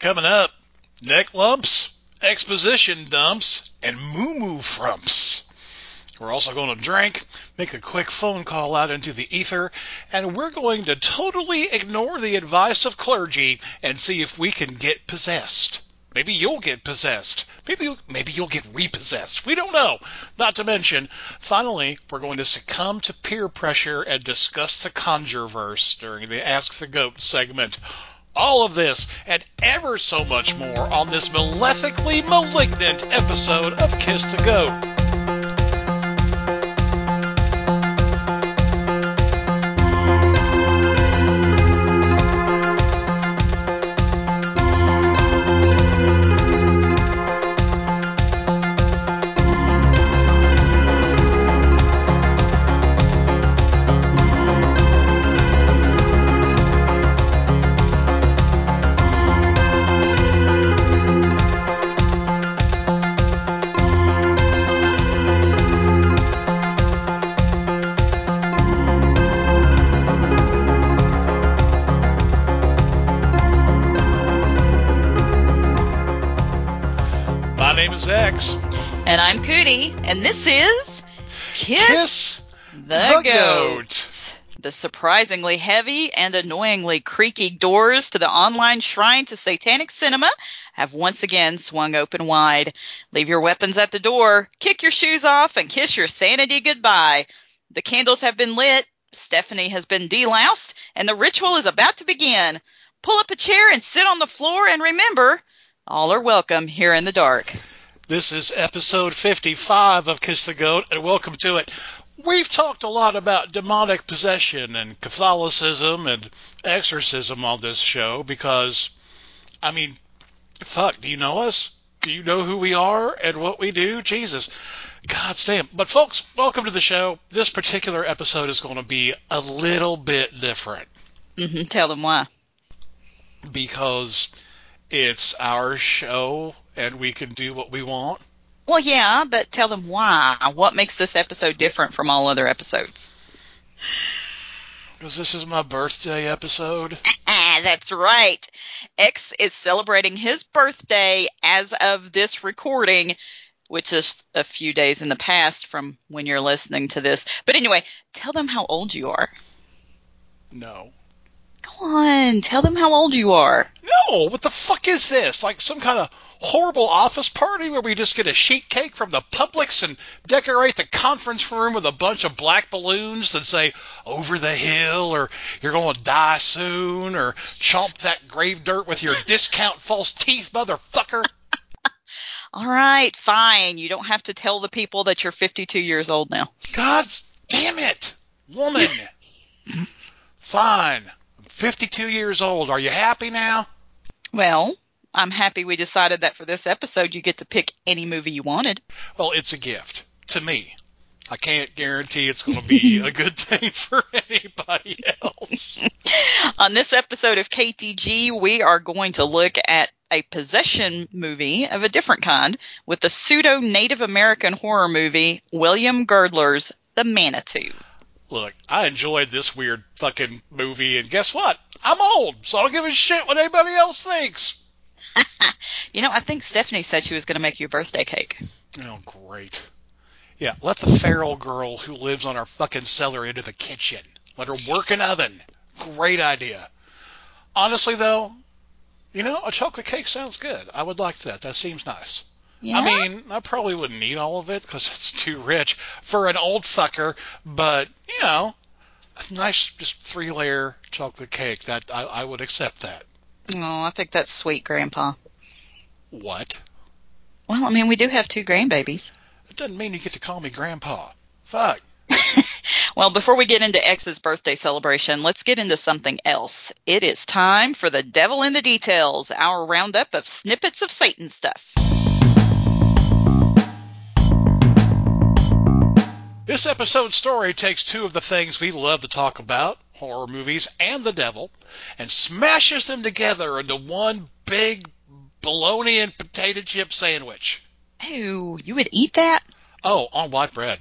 Coming up, neck lumps, exposition dumps, and moo moo frumps. We're also going to drink, make a quick phone call out into the ether, and we're going to totally ignore the advice of clergy and see if we can get possessed. Maybe you'll get possessed. Maybe maybe you'll get repossessed. We don't know. Not to mention, finally, we're going to succumb to peer pressure and discuss the conjure verse during the Ask the Goat segment. All of this and ever so much more on this malefically malignant episode of Kiss the Goat. Surprisingly heavy and annoyingly creaky doors to the online shrine to satanic cinema have once again swung open wide. Leave your weapons at the door, kick your shoes off, and kiss your sanity goodbye. The candles have been lit, Stephanie has been deloused, and the ritual is about to begin. Pull up a chair and sit on the floor, and remember, all are welcome here in the dark. This is episode 55 of Kiss the Goat, and welcome to it. We've talked a lot about demonic possession and Catholicism and exorcism on this show because, I mean, fuck, do you know us? Do you know who we are and what we do? Jesus. God's damn. But folks, welcome to the show. This particular episode is going to be a little bit different hmm Tell them why. because it's our show and we can do what we want. Well, yeah, but tell them why. What makes this episode different from all other episodes? Because this is my birthday episode. That's right. X is celebrating his birthday as of this recording, which is a few days in the past from when you're listening to this. But anyway, tell them how old you are. No. On, tell them how old you are. No, what the fuck is this? Like some kind of horrible office party where we just get a sheet cake from the Publix and decorate the conference room with a bunch of black balloons that say over the hill or you're going to die soon or chomp that grave dirt with your discount false teeth, motherfucker. All right, fine. You don't have to tell the people that you're 52 years old now. God damn it, woman. Fine. I'm 52 years old. Are you happy now? Well, I'm happy we decided that for this episode you get to pick any movie you wanted. Well, it's a gift to me. I can't guarantee it's going to be a good thing for anybody else. On this episode of KTG, we are going to look at a possession movie of a different kind with the pseudo Native American horror movie William Girdler's The Manitou. Look, I enjoyed this weird fucking movie, and guess what? I'm old, so I don't give a shit what anybody else thinks. You know, I think Stephanie said she was going to make you a birthday cake. Oh, great. Yeah, let the feral girl who lives on our fucking cellar into the kitchen. Let her work an oven. Great idea. Honestly, though, you know, a chocolate cake sounds good. I would like that. That seems nice. Yeah? I mean, I probably wouldn't eat all of it because it's too rich for an old fucker, but, you know, a nice, just three layer chocolate cake, that I, I would accept that. Oh, I think that's sweet, Grandpa. What? Well, I mean, we do have two grandbabies. It doesn't mean you get to call me grandpa. Fuck. Well, before we get into X's birthday celebration, let's get into something else. It is time for the Devil in the Details, our roundup of snippets of Satan stuff. This episode's story takes two of the things we love to talk about, horror movies and the devil, and smashes them together into one big bologna and potato chip sandwich. Ooh, you would eat that? Oh, on white bread.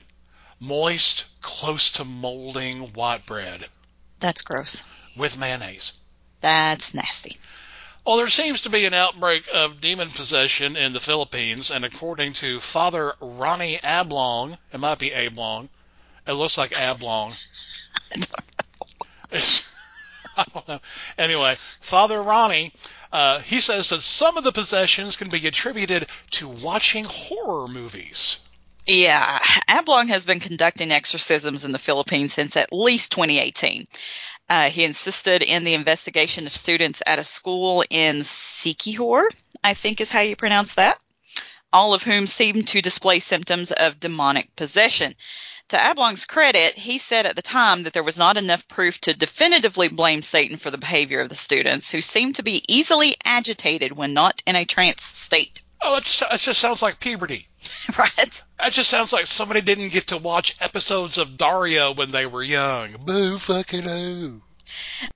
Moist, close to molding white bread That's gross. with mayonnaise. That's nasty. Well, there seems to be an outbreak of demon possession in the Philippines, and according to Father Ronnie Ablong, it might be Ablong. It looks like Ablong. It's, I don't know. Anyway, Father Ronnie, uh, he says that some of the possessions can be attributed to watching horror movies. Yeah, Ablong has been conducting exorcisms in the Philippines since at least 2018. Uh, he insisted in the investigation of students at a school in Siquijor, I think is how you pronounce that, all of whom seemed to display symptoms of demonic possession. To Ablong's credit, he said at the time that there was not enough proof to definitively blame Satan for the behavior of the students, who seemed to be easily agitated when not in a trance state. Oh, it just, it just sounds like puberty. right? That just sounds like somebody didn't get to watch episodes of Daria when they were young. Boo fucking oh.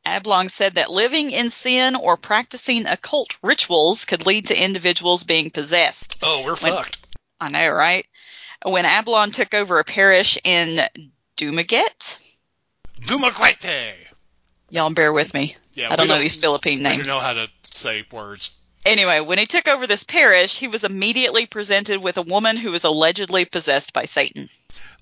Ablong said that living in sin or practicing occult rituals could lead to individuals being possessed. Oh, we're When- fucked. I know, right? When Ablong took over a parish in Dumaguete, Dumaguete. y'all bear with me. Yeah, I don't know these Philippine names. don't know how to say words. Anyway, when he took over this parish, he was immediately presented with a woman who was allegedly possessed by Satan.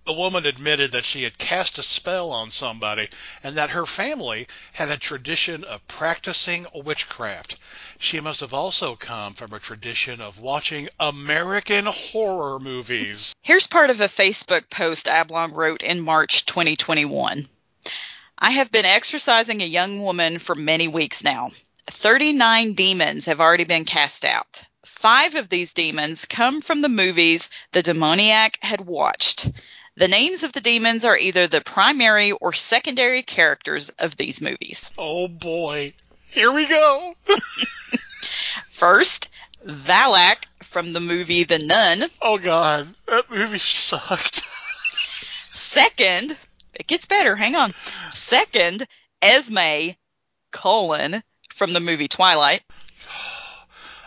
The woman admitted that she had cast a spell on somebody and that her family had a tradition of practicing witchcraft. She must have also come from a tradition of watching American horror movies. Here's part of a Facebook post Ablong wrote in March 2021. I have been exorcising a young woman for many weeks now. 39 demons have already been cast out. Five of these demons come from the movies the demoniac had watched. The names of the demons are either the primary or secondary characters of these movies. Oh boy. Here we go. First, Valak from the movie The Nun. Oh god. That movie sucked. Second, it gets better. Hang on. Second, Esme Cullen from the movie Twilight.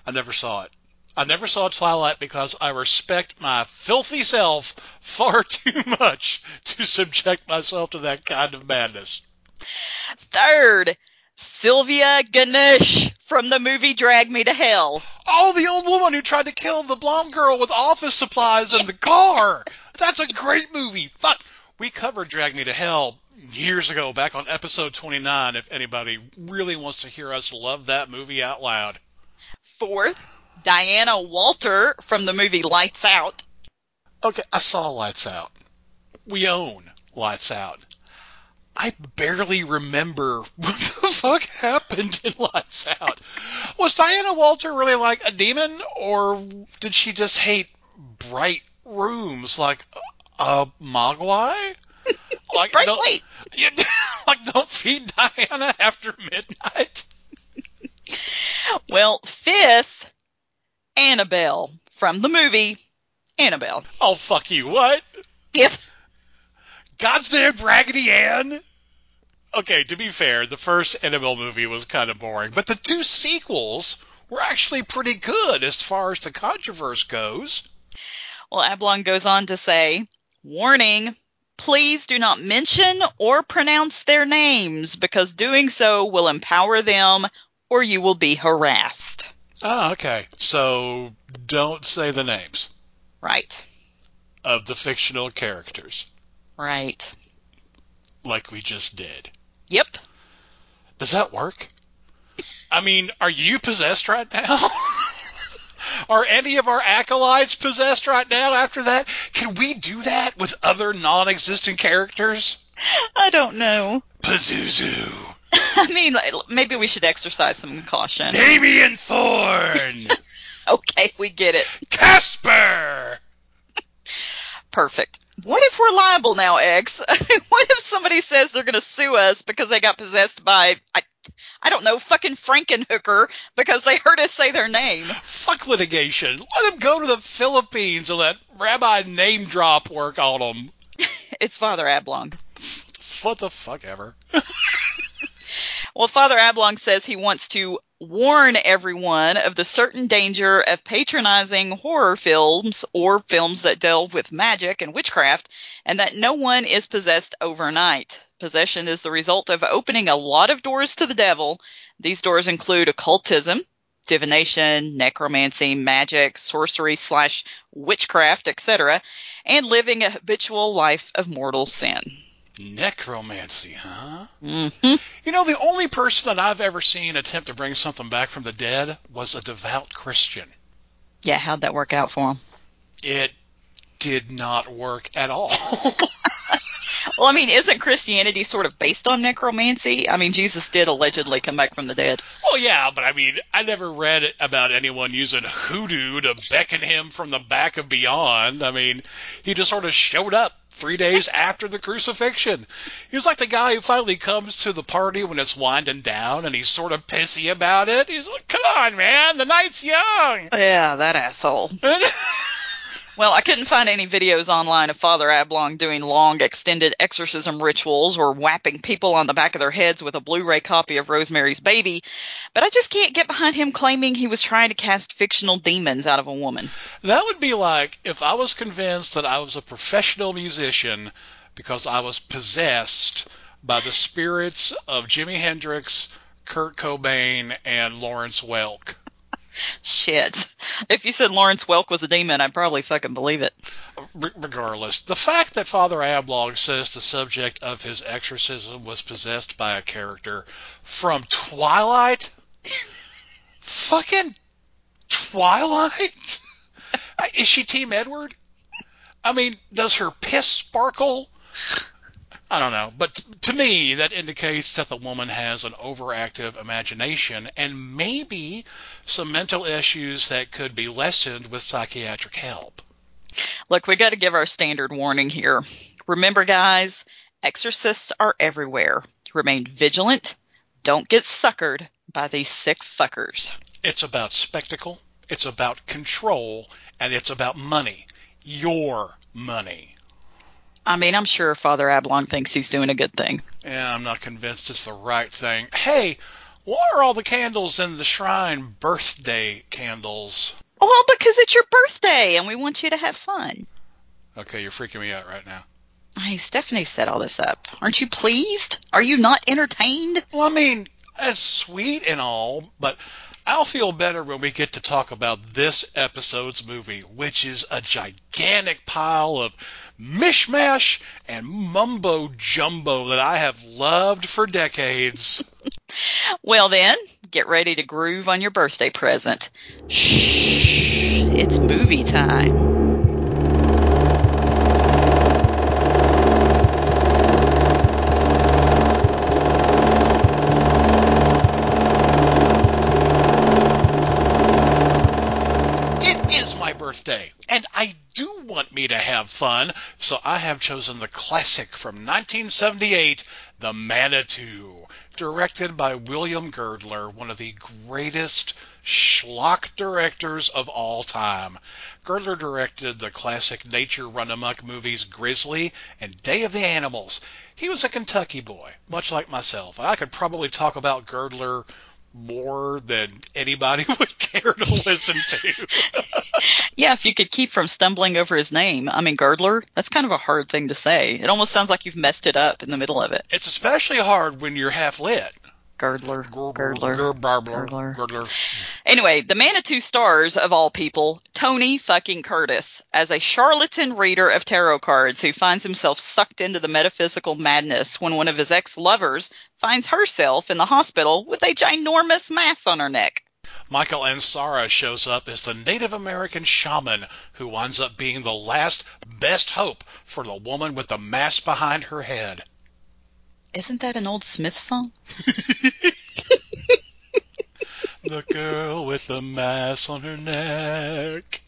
I never saw it. I never saw Twilight because I respect my filthy self far too much to subject myself to that kind of madness. Third, Sylvia Ganush from the movie Drag Me to Hell. Oh, the old woman who tried to kill the blonde girl with office supplies in the car. That's a great movie. Fuck. We covered Drag Me to Hell years ago, back on episode 29, if anybody really wants to hear us love that movie out loud. Fourth, Diana Walter from the movie Lights Out. Okay, I saw Lights Out. We own Lights Out. I barely remember what the fuck happened in Lights Out. Was Diana Walter really like a demon, or did she just hate bright rooms like a Mogwai? Like, Right, don't, wait. you, like don't feed Diana after midnight. Well, fifth, Annabelle from the movie Annabelle. Oh fuck you! What? Yep. God's damn Raggedy Ann. Okay, to be fair, the first Annabelle movie was kind of boring, but the two sequels were actually pretty good as far as the controversy goes. Well, Ablong goes on to say, warning, please do not mention or pronounce their names because doing so will empower them or you will be harassed. Ah, okay. So don't say the names Right. of the fictional characters Right. like we just did. Yep. Does that work? I mean, are you possessed right now? are any of our acolytes possessed right now after that? Can we do that with other non existent characters? I don't know. Pazuzu. I mean, maybe we should exercise some caution. Damien Thorn. Okay, we get it. Casper. Perfect. What if we're liable now, X? what if somebody says they're going to sue us because they got possessed by, I, I don't know, fucking Frankenhooker because they heard us say their name? Fuck litigation. Let them go to the Philippines and let Rabbi name drop work on him. It's Father Ablong. What the fuck ever. Well, Father Ablong says he wants to warn everyone of the certain danger of patronizing horror films or films that deal with magic and witchcraft, and that no one is possessed overnight. Possession is the result of opening a lot of doors to the devil, These doors include occultism, divination, necromancy, magic, sorcery slash witchcraft, etc., and living a habitual life of mortal sin. Necromancy, huh? hmm You know, the only person that I've ever seen attempt to bring something back from the dead was a devout Christian. Yeah, how'd that work out for him? It did not work at all. Well, I mean, isn't Christianity sort of based on necromancy? I mean, Jesus did allegedly come back from the dead. well, yeah, but I mean, I never read about anyone using hoodoo to beckon him from the back of beyond. I mean, he just sort of showed up three days after the crucifixion. He was like the guy who finally comes to the party when it's winding down and he's sort of pissy about it. He's like, come on, man, the night's young. Yeah, that asshole. Well, I couldn't find any videos online of Father Ablong doing long, extended exorcism rituals or whapping people on the back of their heads with a Blu-ray copy of Rosemary's Baby, but I just can't get behind him claiming he was trying to cast fictional demons out of a woman. That would be like if I was convinced that I was a professional musician because I was possessed by the spirits of Jimi Hendrix, Kurt Cobain, and Lawrence Welk. Shit. If you said Lawrence Welk was a demon, I'd probably fucking believe it. Regardless, the fact that Father Ablong says the subject of his exorcism was possessed by a character from Twilight, fucking Twilight, is she Team Edward? I mean, does her piss sparkle? I don't know, but t- to me, that indicates that the woman has an overactive imagination and maybe some mental issues that could be lessened with psychiatric help. Look, we got to give our standard warning here. Remember, guys, exorcists are everywhere. Remain vigilant. Don't get suckered by these sick fuckers. It's about spectacle, it's about control, and it's about money. Your money. I mean, I'm sure Father Ablong thinks he's doing a good thing. Yeah, I'm not convinced it's the right thing. Hey, why are all the candles in the shrine birthday candles? Well, because it's your birthday and we want you to have fun. Okay, you're freaking me out right now. Hey, Stephanie set all this up. Aren't you pleased? Are you not entertained? Well, I mean, that's sweet and all, but I'll feel better when we get to talk about this episode's movie, which is a gigantic pile of mishmash and mumbo jumbo that I have loved for decades. Well, then, get ready to groove on your birthday present. Shh, it's movie time. And I do want me to have fun, so I have chosen the classic from 1978, The Manitou, directed by William Girdler, one of the greatest schlock directors of all time. Girdler directed the classic nature run amok movies Grizzly and Day of the Animals. He was a Kentucky boy, much like myself, I could probably talk about Girdler more than anybody would care to listen to. Yeah, if you could keep from stumbling over his name. I mean, Girdler, that's kind of a hard thing to say. It almost sounds like you've messed it up in the middle of it. It's especially hard when you're half lit. Girdler. Girdler. Girdler. Girdler. Girdler. Anyway, the Manitou stars, of all people, Tony fucking Curtis, as a charlatan reader of tarot cards who finds himself sucked into the metaphysical madness when one of his ex-lovers finds herself in the hospital with a ginormous mass on her neck. Michael Ansara shows up as the Native American shaman who winds up being the last best hope for the woman with the mass behind her head. Isn't that an old Smith song? The girl with the mass on her neck.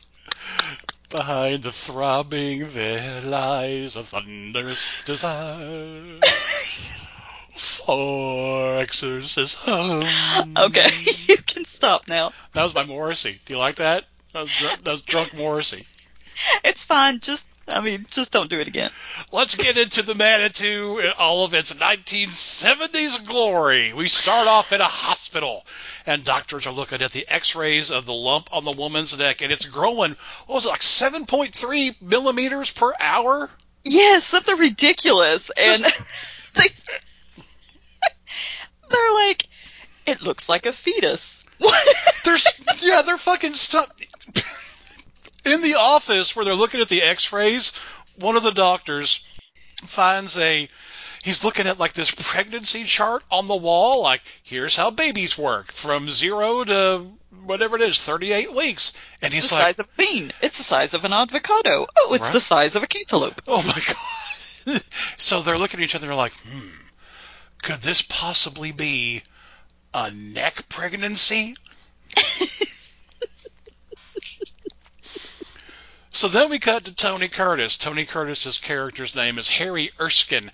Behind the throbbing there lies a thunderous desire for exorcism. Okay, you can stop now. That was my Morrissey. Do you like that? That was, that was drunk Morrissey. It's fine. Just, I mean, just don't do it again. Let's get into the Manitou in all of its 1970s glory. We start off in a hospital, and doctors are looking at the x-rays of the lump on the woman's neck, and it's growing, what was it, like 7.3 millimeters per hour? Yes, something ridiculous. And they, they're like, It looks like a fetus. What? There's yeah, they're fucking stuck in the office where they're looking at the X-rays. One of the doctors finds a he's looking at like this pregnancy chart on the wall. Like here's how babies work from zero to whatever it is, 38 weeks, and he's like. it's the like, size of a bean. It's the size of an avocado. Oh, it's Right. the size of a cantaloupe. oh my god. so they're looking at each other. and They're like, hmm, could this possibly be a neck pregnancy? So then we cut to Tony Curtis. Tony Curtis's character's name is Harry Erskine.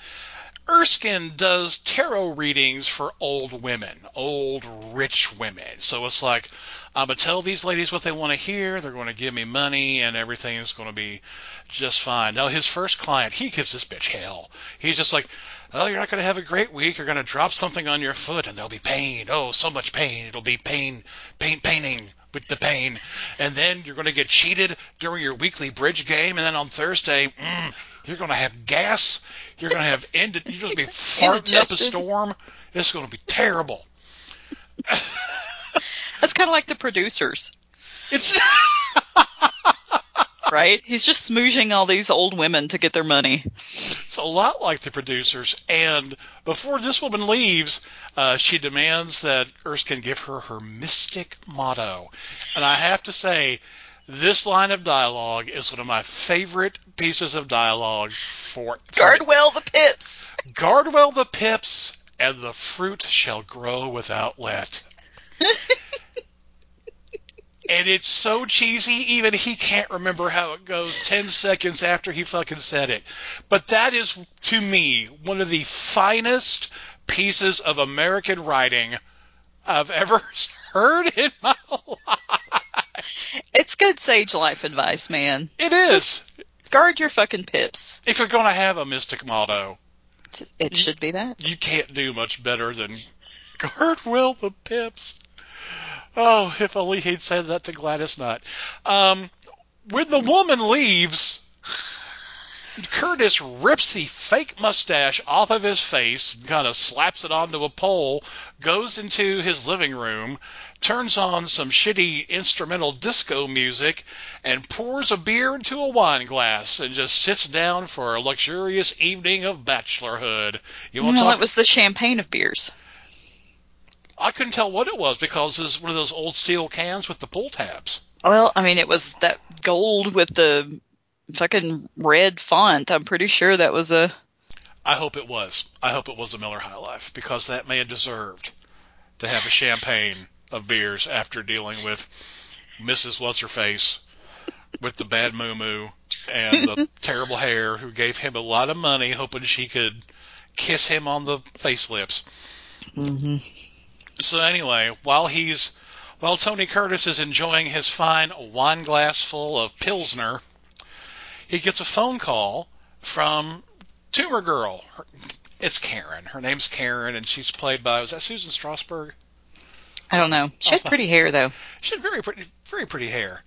Erskine does tarot readings for old women, old rich women. So it's like, I'm going to tell these ladies what they want to hear. They're going to give me money and everything is going to be just fine. Now, his first client, he gives this bitch hell. He's just like, oh, you're not going to have a great week. You're going to drop something on your foot and there'll be pain. Oh, so much pain. It'll be pain, pain, paining with the pain. And then you're going to get cheated during your weekly bridge game. And then on Thursday, mm, you're going to have gas. You're going to have ended. You're going to be farting up a storm. It's going to be terrible. That's kind of like the producers, It's right? He's just smoozing all these old women to get their money. It's a lot like the producers. And before this woman leaves, uh, she demands that Erskine give her her mystic motto. And I have to say, this line of dialogue is one of my favorite pieces of dialogue for, for Guard well the pips. guard well the pips, and the fruit shall grow without let. And it's so cheesy, even he can't remember how it goes 10 seconds after he fucking said it. But that is, to me, one of the finest pieces of American writing I've ever heard in my life. It's good sage life advice, man. It is. Guard your fucking pips. If you're going to have a mystic motto, It should be that. you can't do much better than guard well the pips. Oh, if only he'd said that to Gladys Nutt. Um, when the woman leaves, Curtis rips the fake mustache off of his face, kind of slaps it onto a pole, goes into his living room, turns on some shitty instrumental disco music, and pours a beer into a wine glass and just sits down for a luxurious evening of bachelorhood. You want to Well, talk? it was the champagne of beers. I couldn't tell what it was because it was one of those old steel cans with the pull tabs. Well, I mean, it was that gold with the fucking red font. I'm pretty sure that was a. I hope it was. I hope it was a Miller High Life because that man deserved to have a champagne of beers after dealing with Mrs. What's Her Face with the bad moo moo and the terrible hair who gave him a lot of money hoping she could kiss him on the face lips. Mm-hmm. So anyway, while he's while Tony Curtis is enjoying his fine wine glass full of Pilsner, he gets a phone call from Tumor Girl. Her, it's Karen. Her name's Karen, and she's played by was that Susan Strasberg? I don't know. She had pretty hair though. She had very pretty, very pretty hair.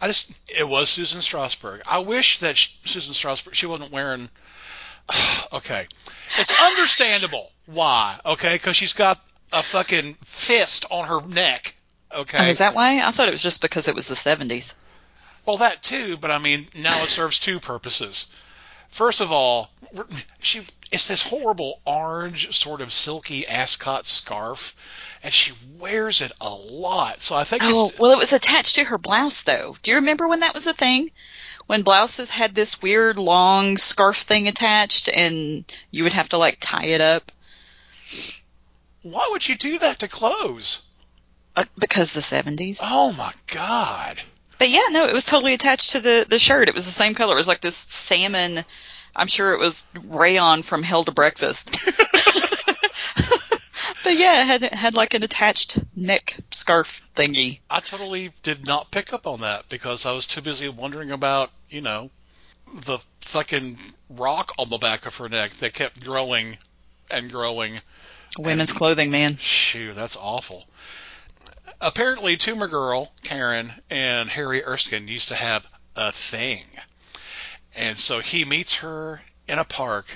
I just it was Susan Strasberg. I wish that sh Susan Strasberg she wasn't wearing. okay, it's understandable why. Okay, because she's got a fucking fist on her neck. Okay. Oh, is that why? I thought it was just because it was the 70s. Well, that too, but I mean, now it serves two purposes. First of all, she it's this horrible orange, sort of silky ascot scarf, and she wears it a lot. So I think Oh, it's well, it was attached to her blouse though. Do you remember when that was a thing? When blouses had this weird long scarf thing attached and you would have to like tie it up why would you do that to clothes? uh, because the 70s. Oh my god. But yeah, no, it was totally attached to the the shirt. It was the same color. It was like this salmon. I'm sure it was rayon from Hell to Breakfast. but yeah, it had it had like an attached neck scarf thingy. I totally did not pick up on that because I was too busy wondering about, you know, the fucking rock on the back of her neck that kept growing and growing. Women's clothing, man. Shoo, that's awful. Apparently, Tumor Girl, Karen, and Harry Erskine used to have a thing. And so he meets her in a park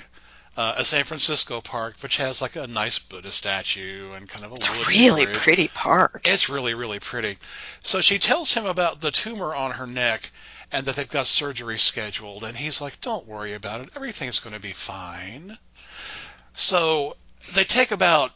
uh, a San Francisco park, which has like a nice Buddha statue and kind of a It's a really pretty park. It's really, really pretty. So she tells him about the tumor on her neck and that they've got surgery scheduled. And he's like, don't worry about it. Everything's going to be fine. So they take about,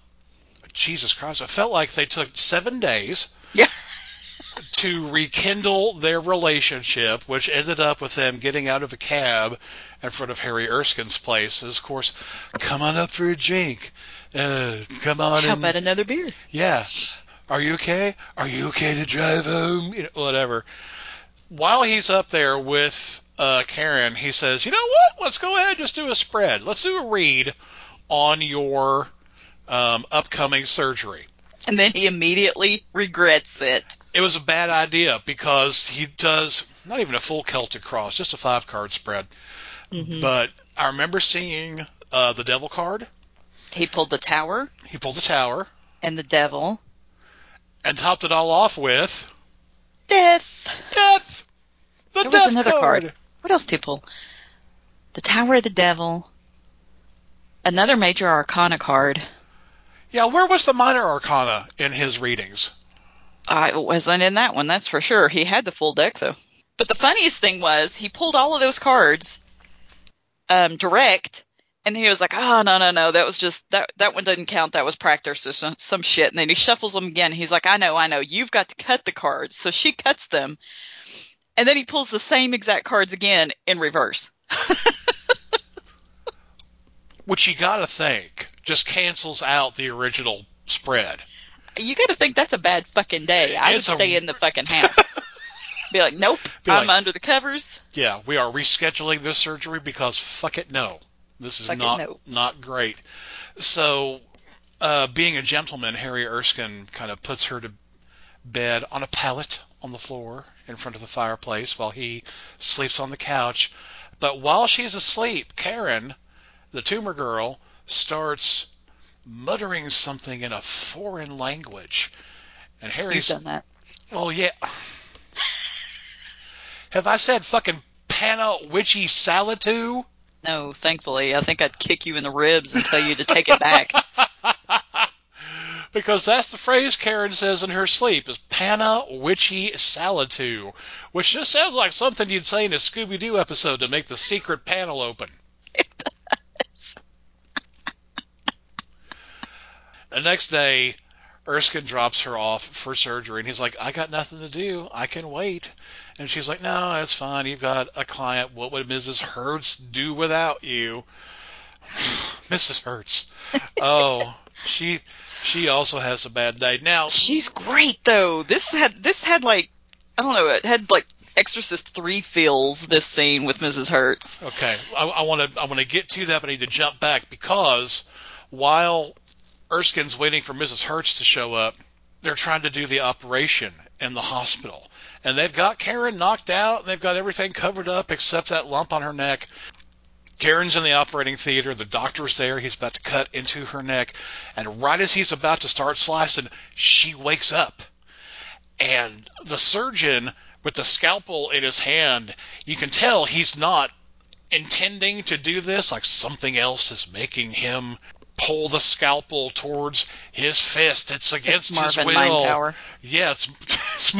Jesus Christ, it felt like they took seven days Yeah. to rekindle their relationship, which ended up with them getting out of a cab in front of Harry Erskine's place. Is, of course, come on up for a drink. Uh, come on How and about another beer? yeah. Are you okay? Are you okay to drive home? You know, whatever. While he's up there with uh, Karen, he says, "You know what? Let's go ahead and just do a spread. Let's do a read on your um, upcoming surgery." And then he immediately regrets it. It was a bad idea because he does not even a full Celtic cross, just a five card spread. Mhm. But I remember seeing uh, the devil card. He pulled the tower He pulled the tower and the devil. and topped it all off with Death. death. The There was death another card. card. What else did he pull? The Tower of the Devil. Another major arcana card. Yeah, where was the minor arcana in his readings? I wasn't in that one, that's for sure. He had the full deck though. But the funniest thing was he pulled all of those cards um, direct, and then he was like, "Oh no no no, that was just that that one doesn't count. That was practice or some, some shit." And then he shuffles them again. He's like, "I know I know. You've got to cut the cards." So she cuts them, and then he pulls the same exact cards again in reverse. Which you gotta think just cancels out the original spread. You got to think that's a bad fucking day. I It's would a- stay in the fucking house. Be like, nope, Be I'm like- under the covers. Yeah, we are rescheduling this surgery because fuck it, no. This is Fuck it, not no. not great. So, uh, being a gentleman, Harry Erskine kind of puts her to bed on a pallet on the floor in front of the fireplace while he sleeps on the couch. But while she's asleep, Karen, the tumor girl, starts muttering something in a foreign language. And Harry's done that? Oh yeah. Have I said fucking panna witchy salatu? No, thankfully. I think I'd kick you in the ribs and tell you to take it back. because that's the phrase Karen says in her sleep is panna witchy salatu, which just sounds like something you'd say in a Scooby Doo episode to make the secret panel open. It does. The next day, Erskine drops her off for surgery, and he's like, I got nothing to do. I can wait. And she's like, No, that's fine. You've got a client. What would Mrs. Hertz do without you? Mrs. Hertz. Oh, she she also has a bad day. Now, She's great though. This had this had like I don't know, it had like Exorcist three feels this scene with Mrs. Hertz. Okay, I want to I want to get to that, but I need to jump back because while Erskine's waiting for Mrs. Hertz to show up, they're trying to do the operation in the hospital, and they've got Karen knocked out, and they've got everything covered up except that lump on her neck. Karen's in the operating theater. The doctor's there. He's about to cut into her neck, and right as he's about to start slicing, she wakes up, and the surgeon with the scalpel in his hand, you can tell he's not intending to do this, like something else is making him pull the scalpel towards his fist. It's against It's his will. Mind Power. Yeah, it's, it's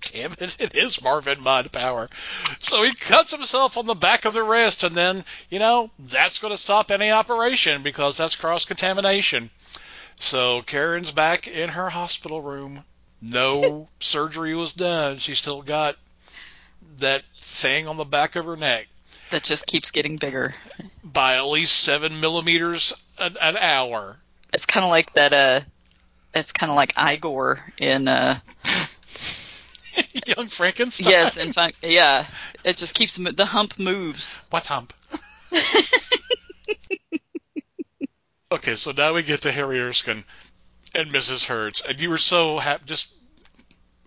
damn it, it is Marvin Mind Power. So he cuts himself on the back of the wrist, and then you know that's going to stop any operation because that's cross contamination. So Karen's back in her hospital room. No surgery was done. She still got that thing on the back of her neck That just keeps getting bigger. by at least seven millimeters an, an hour. It's kind of like that. Uh, it's kind of like Igor in. Uh, Young Frankenstein. yes, in fact, yeah. It just keeps the hump moves. What hump? okay, so now we get to Harry Erskine and Mrs. Hertz, and you were so happy. Just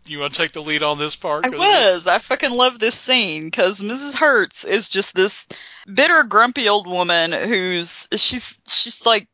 you want to take the lead on this part? I was. I fucking love this scene because Mrs. Hertz is just this bitter, grumpy old woman who's she's she's like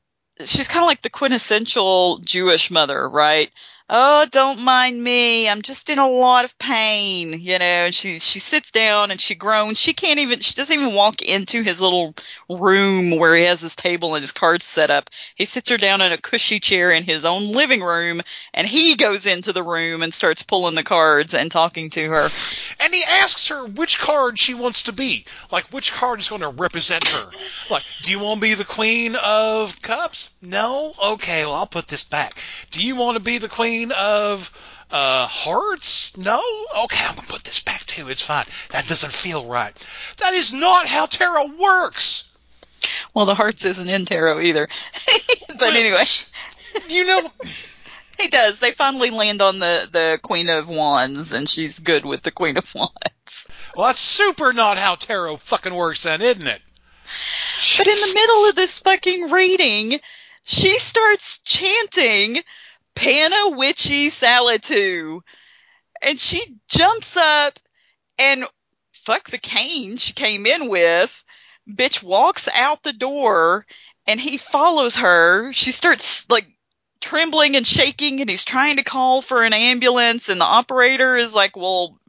she's kind of like the quintessential Jewish mother, right? Oh, don't mind me. I'm just in a lot of pain, you know. And she she sits down and she groans. She can't even she doesn't even walk into his little room where he has his table and his cards set up. He sits her down in a cushy chair in his own living room and he goes into the room and starts pulling the cards and talking to her. And he asks her which card she wants to be. Like which card is going to represent her. Like, do you want to be the queen of cups? No? Okay, well I'll put this back. Do you want to be the queen of uh, hearts? No? Okay, I'm gonna put this back too. It's fine. That doesn't feel right. That is not how tarot works. Well, the hearts isn't in tarot either. but anyway, you know, he does. They finally land on the the Queen of Wands, and she's good with the Queen of Wands. Well, that's super not how tarot fucking works, then, isn't it? But in the middle of this fucking reading, she starts chanting Pana Witchy Salitu. And she jumps up and fuck the cane she came in with. Bitch walks out the door and he follows her. She starts like trembling and shaking and he's trying to call for an ambulance and the operator is like, "Well,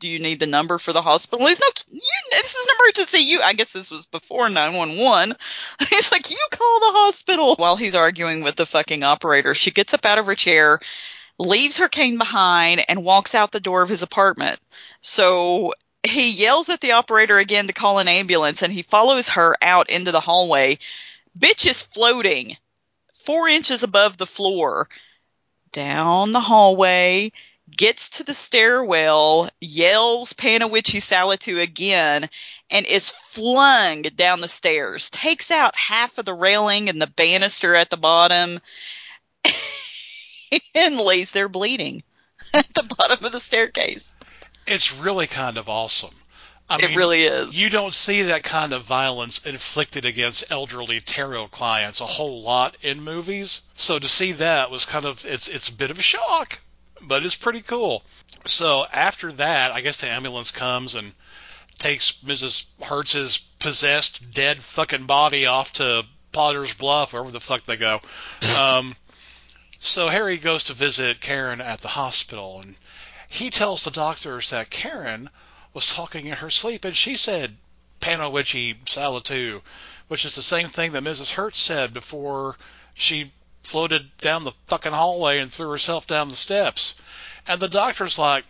do you need the number for the hospital?" He's no, you, this is an emergency. You, I guess this was before 911. He's like, "You call the hospital." While he's arguing with the fucking operator, she gets up out of her chair, leaves her cane behind and walks out the door of his apartment. So he yells at the operator again to call an ambulance and he follows her out into the hallway. Bitch is floating four inches above the floor down the hallway, gets to the stairwell, yells Panawitchy Salitu again, and is flung down the stairs, takes out half of the railing and the banister at the bottom, and lays there bleeding at the bottom of the staircase. It's really kind of awesome. I it mean, really is. You don't see that kind of violence inflicted against elderly tarot clients a whole lot in movies. So to see that was kind of it's it's a bit of a shock, but it's pretty cool. So after that, I guess the ambulance comes and takes Mrs. Hertz's possessed dead fucking body off to Potter's Bluff, wherever the fuck they go. Um, so Harry goes to visit Karen at the hospital, and he tells the doctors that Karen was talking in her sleep, and she said Panowitchy Salitu, which is the same thing that Mrs. Hertz said before she floated down the fucking hallway and threw herself down the steps. And the doctor's like,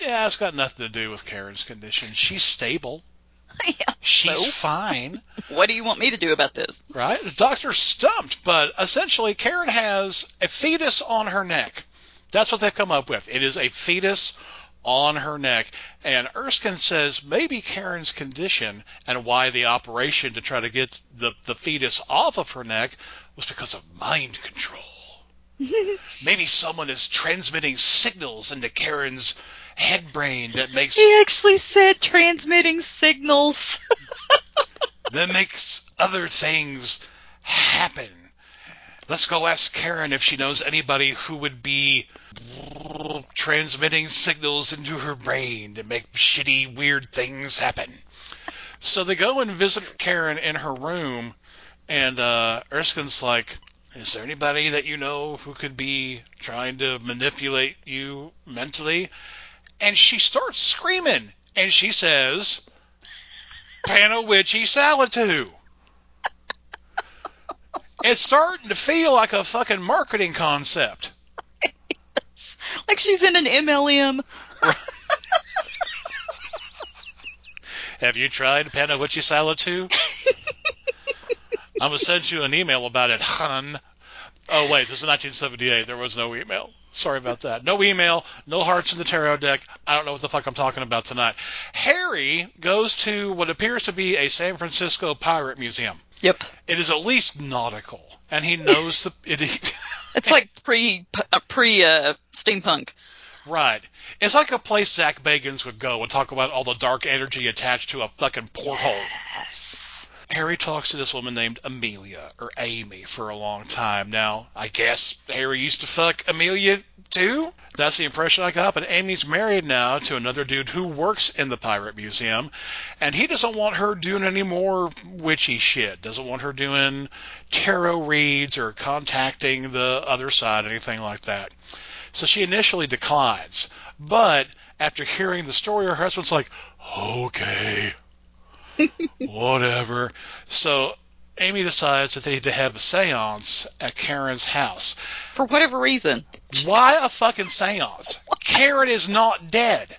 yeah, it's got nothing to do with Karen's condition. She's stable. yeah, She's so? fine. What do you want me to do about this? Right? The doctor's stumped, but essentially Karen has a fetus on her neck. That's what they've come up with. It is a fetus on her neck. And Erskine says maybe Karen's condition and why the operation to try to get the, the fetus off of her neck was because of mind control. maybe someone is transmitting signals into Karen's head brain that makes He actually said transmitting signals. that makes other things happen. Let's go ask Karen if she knows anybody who would be transmitting signals into her brain to make shitty, weird things happen. So they go and visit Karen in her room, and uh, Erskine's like, Is there anybody that you know who could be trying to manipulate you mentally? And she starts screaming, and she says, Panowitchy Salitu. It's starting to feel like a fucking marketing concept. like she's in an MLM. Have you tried Panowitchy Salitu? I'm gonna send you an email about it, hun. Oh wait, this is 1978. There was no email. Sorry about that. No email, no hearts in the tarot deck. I don't know what the fuck I'm talking about tonight. Harry goes to what appears to be a San Francisco pirate museum. Yep. It is at least nautical, and he knows the it. It's like pre uh, pre uh, steampunk. Right. It's like a place Zach Bagans would go and talk about all the dark energy attached to a fucking porthole. Yes. Harry talks to this woman named Amelia, or Amy, for a long time. Now, I guess Harry used to fuck Amelia too? That's the impression I got, but Amy's married now to another dude who works in the Pirate Museum, and he doesn't want her doing any more witchy shit. Doesn't want her doing tarot reads or contacting the other side, anything like that. So she initially declines, but after hearing the story, her husband's like, okay, whatever. So Amy decides that they need to have a seance at Karen's house. For whatever reason. Why a fucking seance? Karen is not dead.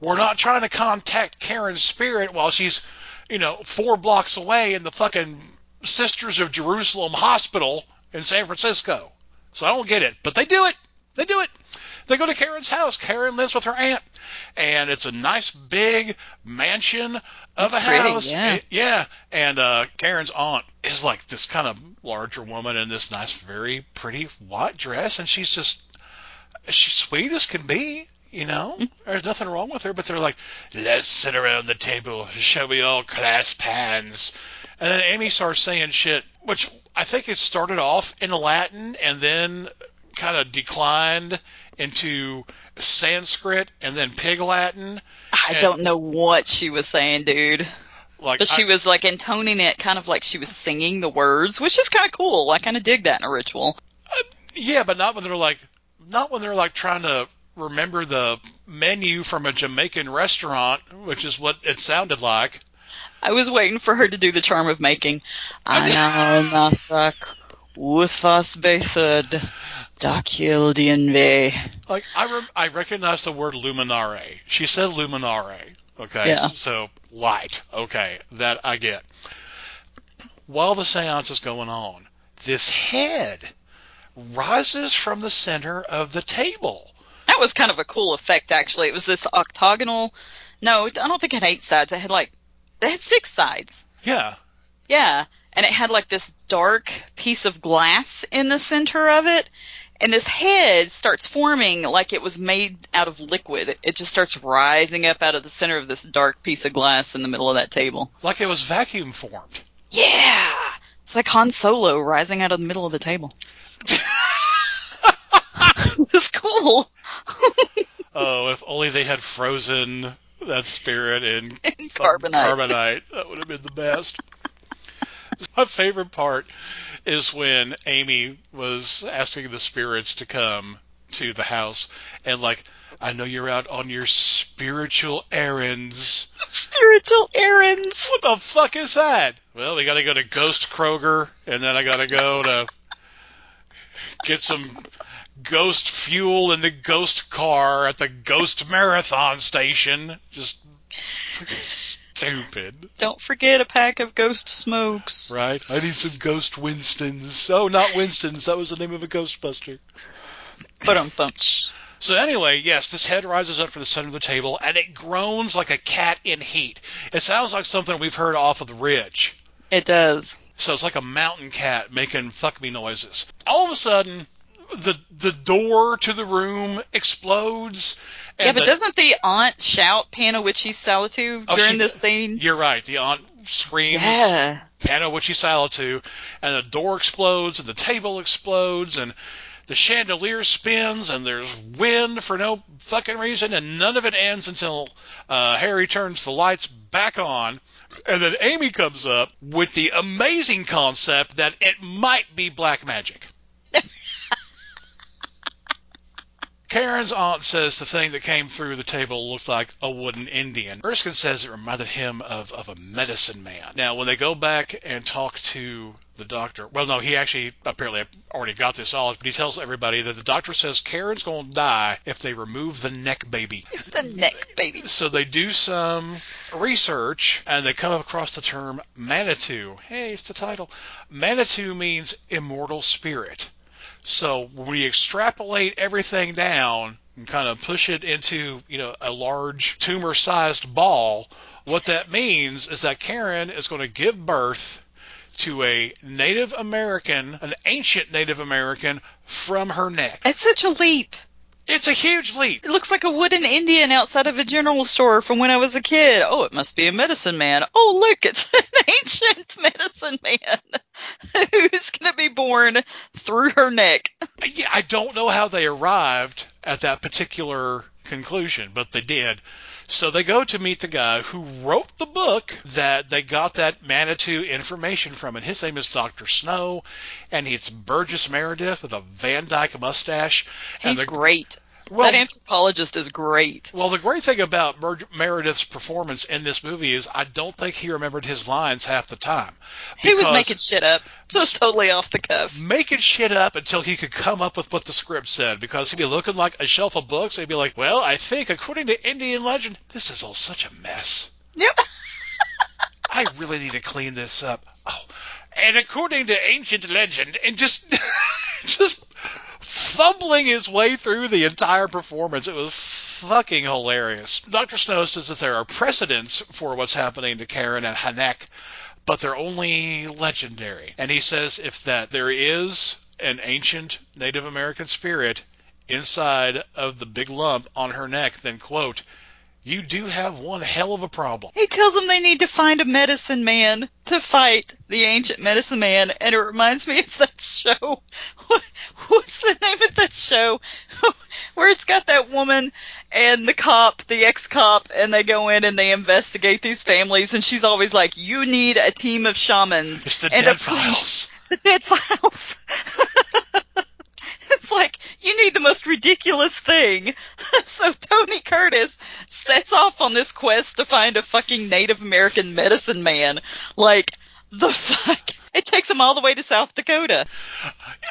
We're not trying to contact Karen's spirit while she's, you know, four blocks away in the fucking Sisters of Jerusalem hospital in San Francisco. So I don't get it. But they do it. They do it. They go to Karen's house. Karen lives with her aunt, and it's a nice big mansion of a pretty, house. yeah. It- yeah. And uh, Karen's aunt is like this kind of larger woman in this nice, very pretty white dress, and she's just she's sweet as can be. You know, there's nothing wrong with her, but they're like, let's sit around the table. Shall we all clasp hands? And then Amy starts saying shit, which I think it started off in Latin and then kind of declined into Sanskrit and then Pig Latin. I And- don't know what she was saying, dude. Like, But she I- was like intoning it kind of like she was singing the words, which is kind of cool. I kind of dig that in a ritual. Uh, yeah, but not when they're like, not when they're like trying to remember the menu from a Jamaican restaurant, which is what it sounded like. I was waiting for her to do the charm of making. I know not Ana with uthas bethud dakildianve. Like I re- I recognize the word luminare. She said luminare. Okay, Yeah. so light. Okay, that I get. While the séance is going on, this head rises from the center of the table. That was kind of a cool effect, actually. It was this octagonal. No, I don't think it had eight sides. It had like, it had six sides. Yeah, Yeah. And it had like this dark piece of glass in the center of it. And this head starts forming like it was made out of liquid. It just starts rising up out of the center of this dark piece of glass in the middle of that table. like it was vacuum formed. Yeah. It's like Han Solo rising out of the middle of the table. it was cool. Oh, if only they had frozen that spirit in Carbonite. Carbonite. That would have been the best. My favorite part is when Amy was asking the spirits to come to the house and like, I know you're out on your spiritual errands. Spiritual errands. What the fuck is that? Well, we gotta go to Ghost Kroger and then I gotta go to get some ghost fuel in the ghost car at the ghost marathon station. Just stupid. Don't forget a pack of ghost smokes. Right? I need some ghost Winstons. Oh, not Winstons. That was the name of a Ghostbuster. But um bum. So anyway, yes, this head rises up from the center of the table and it groans like a cat in heat. It sounds like something we've heard off of the ridge. It does. So it's like a mountain cat making fuck me noises. All of a sudden, the the door to the room explodes. And yeah, but the- doesn't the aunt shout Panowitchy Salatu Oh, during she- this scene? You're right. The aunt screams. Yeah. Panowichi Salatu, and the door explodes, and the table explodes, and the chandelier spins, and there's wind for no fucking reason, and none of it ends until uh, Harry turns the lights back on, and then Amy comes up with the amazing concept that it might be black magic. Karen's aunt says the thing that came through the table looked like a wooden Indian. Erskine says it reminded him of, of a medicine man. Now, when they go back and talk to the doctor, well, no, he actually apparently already got this knowledge, but he tells everybody that the doctor says Karen's going to die if they remove the neck baby. The neck baby. So they do some research and they come across the term Manitou. Hey, it's the title. Manitou means immortal spirit. So when we extrapolate everything down and kind of push it into, you know, a large tumor-sized ball, what that means is that Karen is going to give birth to a Native American, an ancient Native American from her neck. It's such a leap. It's a huge leap. It looks like a wooden Indian outside of a general store from when I was a kid. Oh, it must be a medicine man. Oh, look, it's an ancient medicine man who's going to be born through her neck. Yeah, I don't know how they arrived at that particular conclusion, but they did. So they go to meet the guy who wrote the book that they got that Manitou information from, and his name is Dr. Snow, and it's Burgess Meredith with a Van Dyke mustache. He's the, great. Well, that anthropologist is great. Well, the great thing about Mer- Meredith's performance in this movie is I don't think he remembered his lines half the time. He was making shit up. Just totally off the cuff. Making shit up until he could come up with what the script said because he'd be looking like a shelf of books and he'd be like, well, I think according to Indian legend, this is all such a mess. Yep. I really need to clean this up. Oh, and according to ancient legend, and just, just fumbling his way through the entire performance. It was fucking hilarious. Dr. Snow says that there are precedents for what's happening to Karen and Hanek, but they're only legendary. And he says if that there is an ancient Native American spirit inside of the big lump on her neck, then quote, you do have one hell of a problem. He tells them they need to find a medicine man to fight the ancient medicine man, and it reminds me of that show. What's the name of that show? Where it's got that woman and the cop, the ex-cop, and they go in and they investigate these families, and she's always like, "You need a team of shamans it's the and dead a files. priest." The dead files. It's like you need the most ridiculous thing. so Tony Curtis sets off on this quest to find a fucking Native American medicine man. Like the fuck. It takes him all the way to South Dakota.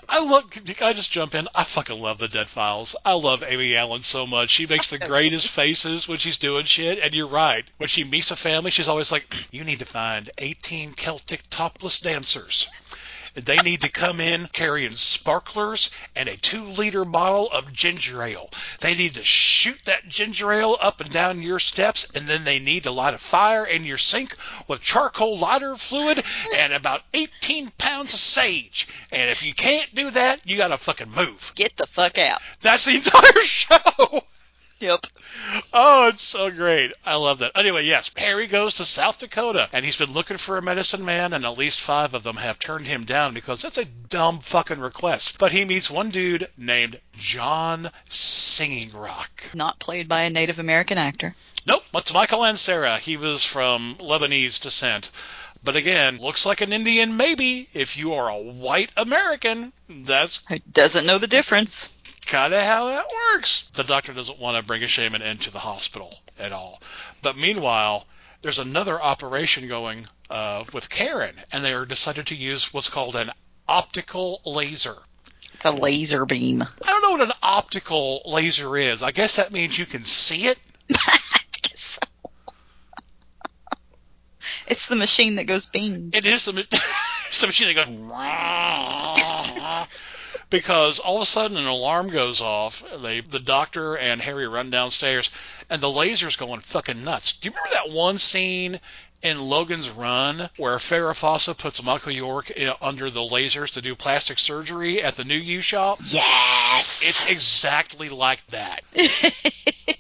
I love. I just jump in? I fucking love the Dead Files. I love Amy Allen so much. She makes the greatest faces when she's doing shit. And you're right. When she meets a family, she's always like, "You need to find 18 Celtic topless dancers." They need to come in carrying sparklers and a two liter bottle of ginger ale. They need to shoot that ginger ale up and down your steps, and then they need to light a fire in your sink with charcoal lighter fluid and about 18 pounds of sage. And if you can't do that, you gotta fucking move. Get the fuck out. That's the entire show. Yep. Oh, it's so great. I love that. Anyway, yes, Harry goes to South Dakota and he's been looking for a medicine man, and at least five of them have turned him down because that's a dumb fucking request. But he meets one dude named John Singing Rock. Not played by a Native American actor. Nope, it's Michael Ansara. He was from Lebanese descent. But again, looks like an Indian maybe. If you are a white American, that's Who doesn't know the difference. Kind of how that works. The doctor doesn't want to bring a shaman into the hospital at all. But meanwhile, there's another operation going uh, with Karen, and they are decided to use what's called an optical laser. It's a laser beam. I don't know what an optical laser is. I guess that means you can see it. I guess so. It's the machine that goes bing. It is some some machine that goes because all of a sudden an alarm goes off. They the doctor and Harry run downstairs and the laser's going fucking nuts. Do you remember that one scene in Logan's Run where Farrah Fawcett puts Michael York under the lasers to do plastic surgery at the New U shop? Yes. It's exactly like that.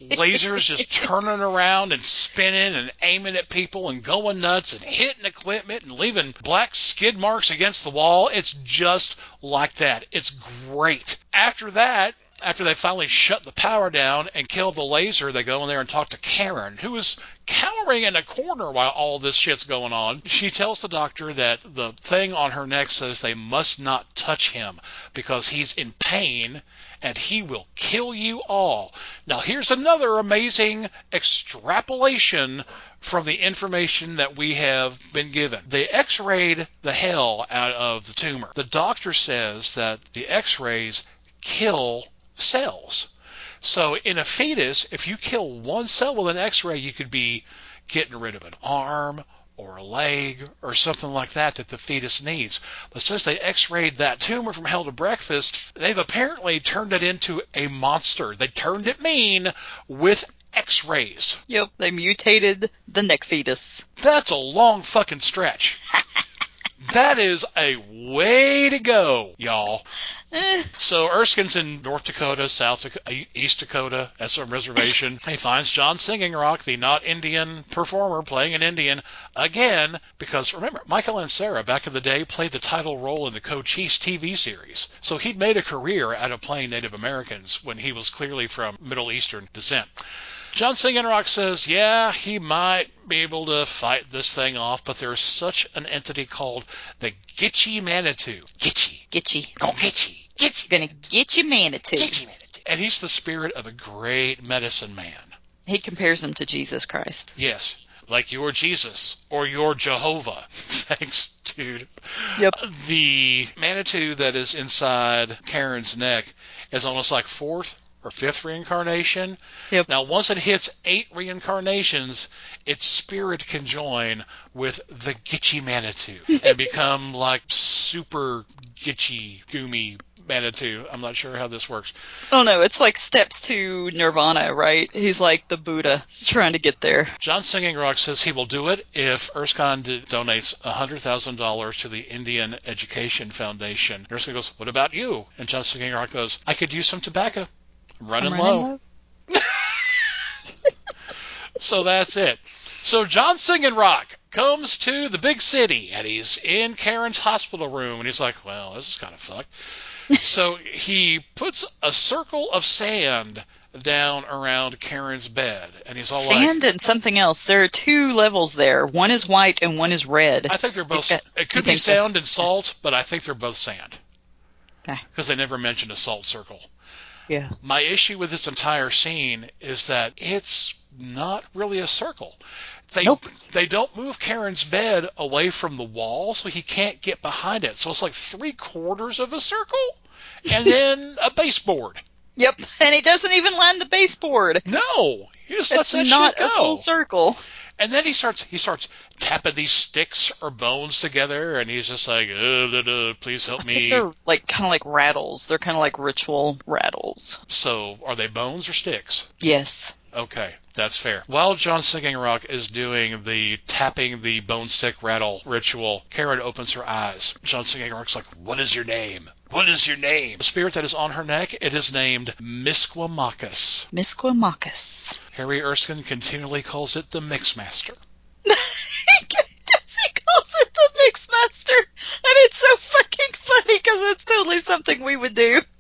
lasers just turning around and spinning and aiming at people and going nuts and hitting equipment and leaving black skid marks against the wall. It's just like that. It's great. After that, after they finally shut the power down and kill the laser, they go in there and talk to Karen, who is cowering in a corner while all this shit's going on. She tells the doctor that the thing on her neck says they must not touch him because he's in pain and he will kill you all. Now, here's another amazing extrapolation from the information that we have been given. They x rayed the hell out of the tumor. The doctor says that the x rays kill cells. So, in a fetus, if you kill one cell with an x ray, you could be getting rid of an arm or a leg or something like that that the fetus needs. But since they x-rayed that tumor from hell to breakfast, they've apparently turned it into a monster. They turned it mean with x-rays. Yep. They mutated the neck fetus. That's a long fucking stretch. That is a way to go, y'all. Eh, So Erskine's in North Dakota, South Dakota, East Dakota at some reservation. he finds John Singing Rock, the not Indian performer, playing an Indian again. Because remember, Michael Ansara back in the day played the title role in the Cochise TV series. So he'd made a career out of playing Native Americans when he was clearly from Middle Eastern descent. John Singing Rock says, yeah, he might be able to fight this thing off, but there's such an entity called the Gitchy Manitou. Gitchy. get you. Gitchy. Gitchy. Gonna get you, Manitou. Gitchy Manitou. And he's the spirit of a great medicine man. He compares him to Jesus Christ. Yes. Like your Jesus or your Jehovah. Thanks, dude. Yep. The Manitou that is inside Karen's neck is almost like fourth or fifth reincarnation. Yep. Now, once it hits eight reincarnations, its spirit can join with the Gitchy Manitou and become like super Gitchy, goomy Manitou. I'm not sure how this works. Oh no, it's like steps to Nirvana, right? He's like the Buddha. Trying to get there. John Singing Rock says he will do it if Erskine d- donates $100,000 to the Indian Education Foundation. Erskine goes, What about you? And John Singing Rock goes, I could use some tobacco. I'm running, I'm low. So that's it. So John Singing Rock comes to the big city and he's in Karen's hospital room and he's like, well, this is kind of fucked. so he puts a circle of sand down around Karen's bed and he's all like, Sand and something else. There are two levels there. One is white and one is red. I think they're both. got- it could be think so? sand and salt, but I think they're both sand Okay. because they never mentioned a salt circle. Yeah. My issue with this entire scene is that it's not really a circle. They Nope. they don't move Karen's bed away from the wall, so he can't get behind it. So it's like three quarters of a circle, and then a baseboard. Yep. And he doesn't even land the baseboard. No, he just lets It's that not shit a full circle. And then he starts he starts tapping these sticks or bones together, and he's just like, uh, "Please help I think me." they're like kind of like rattles. They're kind of like ritual rattles. So, are they bones or sticks? Yes. Okay, that's fair. While John Singing Rock is doing the tapping the bone stick rattle ritual, Karen opens her eyes. John Singing Rock's like, "What is your name? What is your name?" The spirit that is on her neck, it is named Misquamacus. Misquamacus. Harry Erskine continually calls it the Mixmaster. he calls it the Mixmaster, and it's so fucking funny because it's totally something we would do.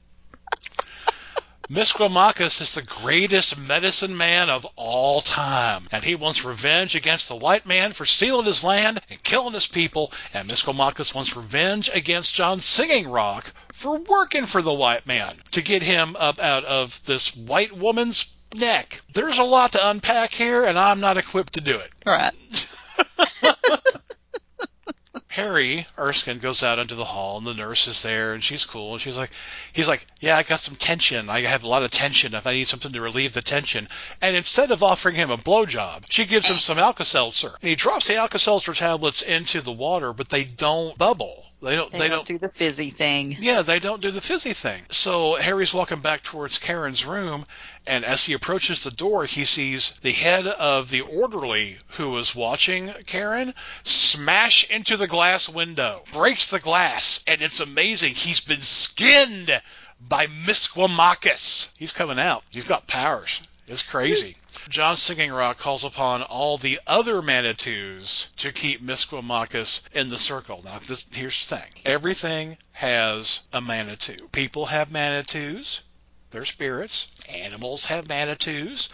Misquamacus is the greatest medicine man of all time, and he wants revenge against the white man for stealing his land and killing his people, and Misquamacus wants revenge against John Singing Rock for working for the white man to get him up out of this white woman's neck. There's a lot to unpack here, and I'm not equipped to do it. Right. Harry Erskine goes out into the hall, and the nurse is there, and she's cool, and she's like, he's like, yeah, I got some tension. I have a lot of tension. If I need something to relieve the tension, and instead of offering him a blowjob, she gives him some Alka-Seltzer, and he drops the Alka-Seltzer tablets into the water, but they don't bubble. They don't. They, They, don't, do the fizzy thing. yeah, they don't do the fizzy thing. So Harry's walking back towards Karen's room, and as he approaches the door, he sees the head of the orderly who was watching Karen smash into the glass window, breaks the glass, and it's amazing. He's been skinned by Misquamacus. He's coming out. He's got powers. It's crazy. John Singing Rock calls upon all the other Manitous to keep Misquamacus in the circle. Now, this, here's the thing. Everything has a Manitou. People have Manitous. They're spirits. Animals have Manitous.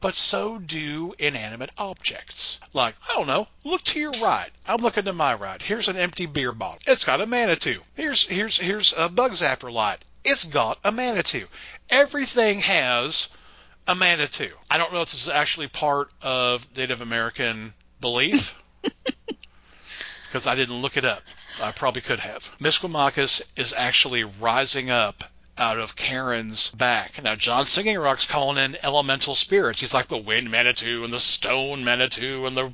But so do inanimate objects. Like, I don't know, look to your right. I'm looking to my right. Here's an empty beer bottle. It's got a Manitou. Here's here's here's a bug zapper light. It's got a Manitou. Everything has a Manitou. I don't know if this is actually part of Native American belief because I didn't look it up. I probably could have. Misquamacus is actually rising up out of Karen's back. Now, John Singing Rock's calling in elemental spirits. He's like the wind Manitou and the stone Manitou and the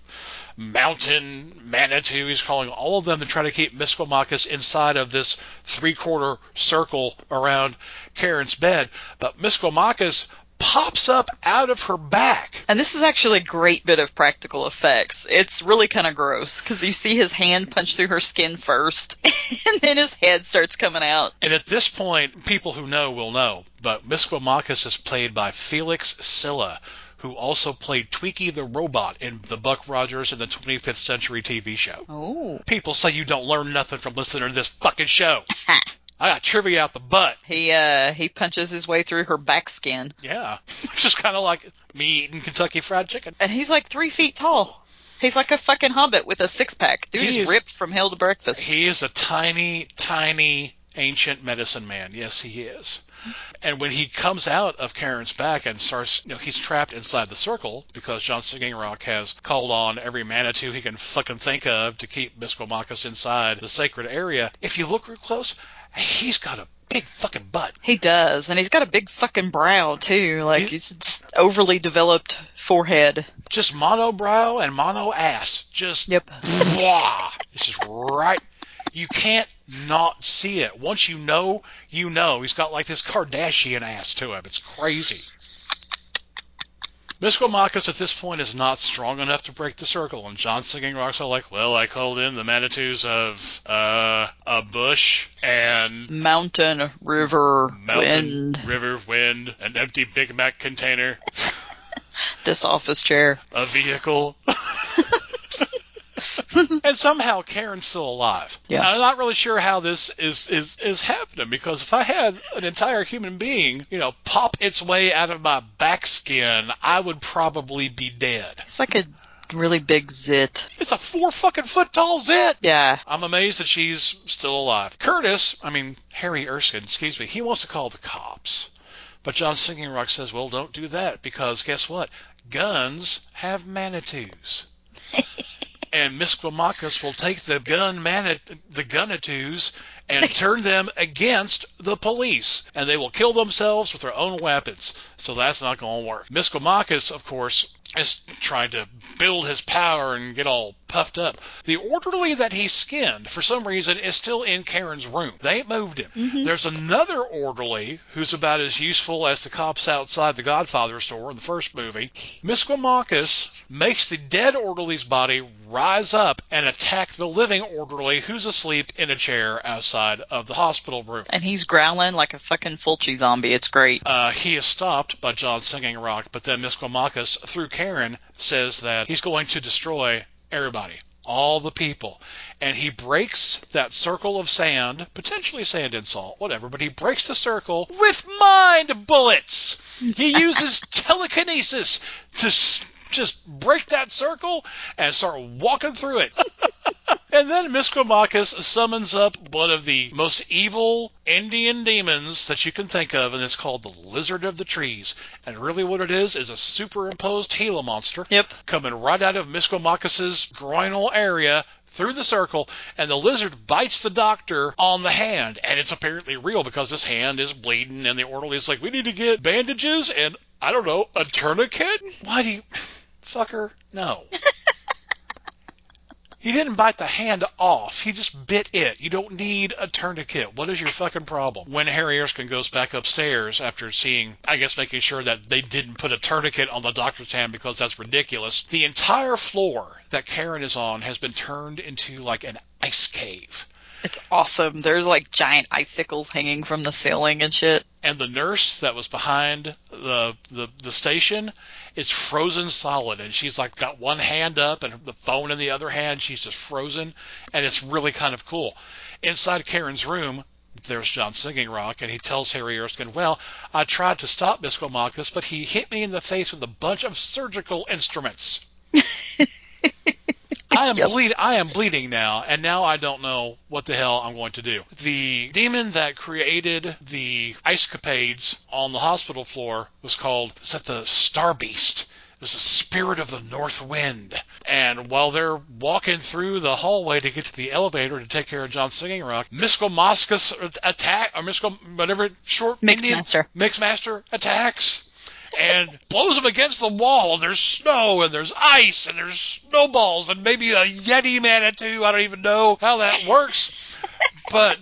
mountain Manitou. He's calling all of them to try to keep Misquamacus inside of this three quarter circle around Karen's bed. But Misquamacus pops up out of her back. And this is actually a great bit of practical effects. It's really kind of gross because you see his hand punch through her skin first, and then his head starts coming out. And at this point, people who know will know, but Misquamacus is played by Felix Silla, who also played Twiki the Robot in the Buck Rogers and the 25th Century TV show. Oh. People say you don't learn nothing from listening to this fucking show. I got trivia out the butt. He uh he punches his way through her back skin. Yeah. It's just kind of like me eating Kentucky Fried Chicken. And he's like three feet tall. He's like a fucking hobbit with a six pack. Dude He is is- ripped from hell to breakfast. He is a tiny, tiny ancient medicine man. Yes, he is. And when he comes out of Karen's back and starts, you know, he's trapped inside the circle because John Singing Rock has called on every Manitou he can fucking think of to keep Misquamacus inside the sacred area. If you look real close, he's got a big fucking butt. He does, and he's got a big fucking brow too. Like He- he's just overly developed forehead. Just mono brow and mono ass. Just Yep. blah. It's just right. You can't not see it. Once you know, you know. He's got like this Kardashian ass to him. It's crazy. Misquamacus at this point is not strong enough to break the circle, and John Singing Rocks are like, well, I called in the Manitous of uh, a bush and Mountain, river, mountain, wind, river, wind, an empty Big Mac container, this office chair. a vehicle. and somehow Karen's still alive. Yeah. And I'm not really sure how this is, is, is happening because if I had an entire human being, you know, pop its way out of my back skin, I would probably be dead. It's like a really big zit. It's a four fucking foot tall zit. Yeah. I'm amazed that she's still alive. Curtis, I mean, Harry Erskine, excuse me, he wants to call the cops. But John Singing Rock says, well, don't do that because guess what? Guns have manitous. and Misquamacus will take the gun manit the gunitous and turn them against the police, and they will kill themselves with their own weapons. So that's not going to work. Misquamacus, of course, is trying to build his power and get all puffed up. The orderly that he skinned, for some reason, is still in Karen's room. They ain't moved him. Mm-hmm. There's another orderly who's about as useful as the cops outside the Godfather store in the first movie. Misquamacus makes the dead orderly's body rise up and attack the living orderly who's asleep in a chair outside of the hospital room. And he's growling like a fucking Fulci zombie. It's great. Uh, he is stopped by John Singing Rock, but then Misquamacus, through Karen, says that he's going to destroy everybody, all the people. And he breaks that circle of sand, potentially sand and salt, whatever, but he breaks the circle with mind bullets. He uses telekinesis to just break that circle and start walking through it. And then Misquamacus summons up one of the most evil Indian demons that you can think of, and it's called the Lizard of the Trees. And really what it is is a superimposed Gila monster Yep. coming right out of Misquamacus's groinal area through the circle, and the lizard bites the doctor on the hand, and it's apparently real because his hand is bleeding, and the orderly's like, we need to get bandages and, I don't know, a tourniquet? Why do you... Fucker, no. He didn't bite the hand off. He just bit it. You don't need a tourniquet. What is your fucking problem? When Harry Erskine goes back upstairs after seeing, I guess, making sure that they didn't put a tourniquet on the doctor's hand because that's ridiculous, the entire floor that Karen is on has been turned into like an ice cave. It's awesome. There's like giant icicles hanging from the ceiling and shit. and the nurse that was behind the, the the station is frozen solid and she's like got one hand up and the phone in the other hand she's just frozen and it's really kind of cool inside karen's room there's John Singing Rock, and he tells Harry Erskine, Well, I tried to stop Misquamacus, but he hit me in the face with a bunch of surgical instruments. I am Yep. bleed. I am bleeding now, and now I don't know what the hell I'm going to do. The demon that created the ice capades on the hospital floor was called. Is that the Star Beast? It was the spirit of the north wind. And while they're walking through the hallway to get to the elevator to take care of John Singing Rock, Misquamacus attack or Misquam whatever short Indian- Mixmaster. Mixmaster attacks and blows him against the wall. And there's snow and there's ice and there's snowballs and maybe a Yeti Manitou. I don't even know how that works. but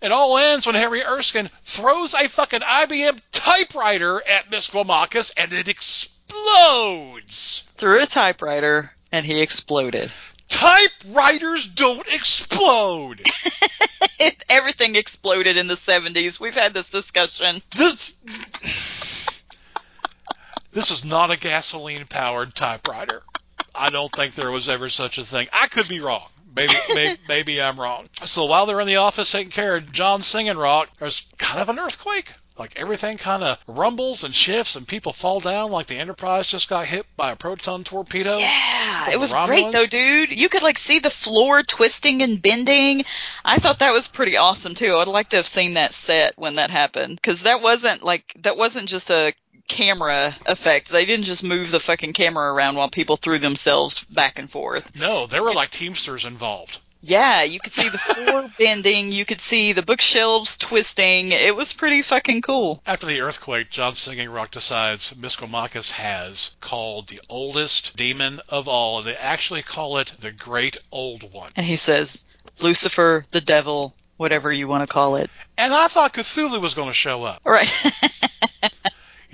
It all ends when Harry Erskine throws a fucking IBM typewriter at Misquamacus and it explodes. Through a typewriter, and he exploded. Typewriters don't explode. Everything exploded in the 70s. We've had this discussion. This this is not a gasoline powered typewriter. I don't think there was ever such a thing. I could be wrong. Maybe, maybe, maybe I'm wrong. So while they're in the office taking care of John Singing Rock, there's kind of an earthquake. Like everything kind of rumbles and shifts, and people fall down. Like the Enterprise just got hit by a proton torpedo. Yeah, it was the great though, dude. You could like see the floor twisting and bending. I thought that was pretty awesome too. I'd like to have seen that set when that happened because that wasn't like that wasn't just a camera effect. They didn't just move the fucking camera around while people threw themselves back and forth. No, there were like Teamsters involved. Yeah, you could see the floor bending, you could see the bookshelves twisting. It was pretty fucking cool. After the earthquake, John Singing Rock decides Misquamacus has called the oldest demon of all, and they actually call it the Great Old One. And he says, Lucifer, the devil, whatever you want to call it. And I thought Cthulhu was going to show up. Right.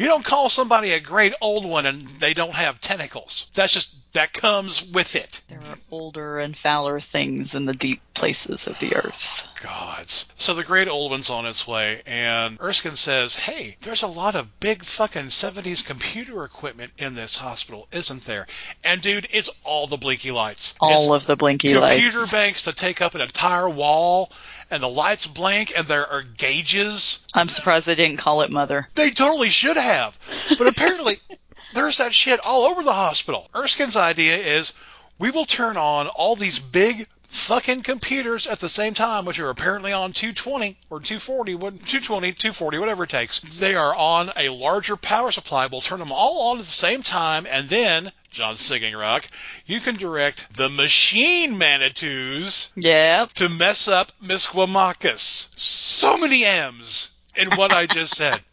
You don't call somebody a Great Old One and they don't have tentacles. That's just that comes with it. There are older and fouler things in the deep places of the earth. Gods. So the Great Old One's on its way, and Erskine says, Hey, there's a lot of big fucking 70s computer equipment in this hospital, isn't there? And dude, it's all the blinky lights. All It's of the blinky computer lights. banks to take up an entire wall, and the lights blink, and there are gauges. I'm surprised they didn't call it Mother. They totally should have. But apparently, there's that shit all over the hospital. Erskine's idea is we will turn on all these big fucking computers at the same time, which are apparently on 220 or 240, 220, 240, whatever it takes. They are on a larger power supply. We'll turn them all on at the same time, and then, John Singing Rock, you can direct the machine Manitous Yep. to mess up Misquamacus. So many M's in what I just said.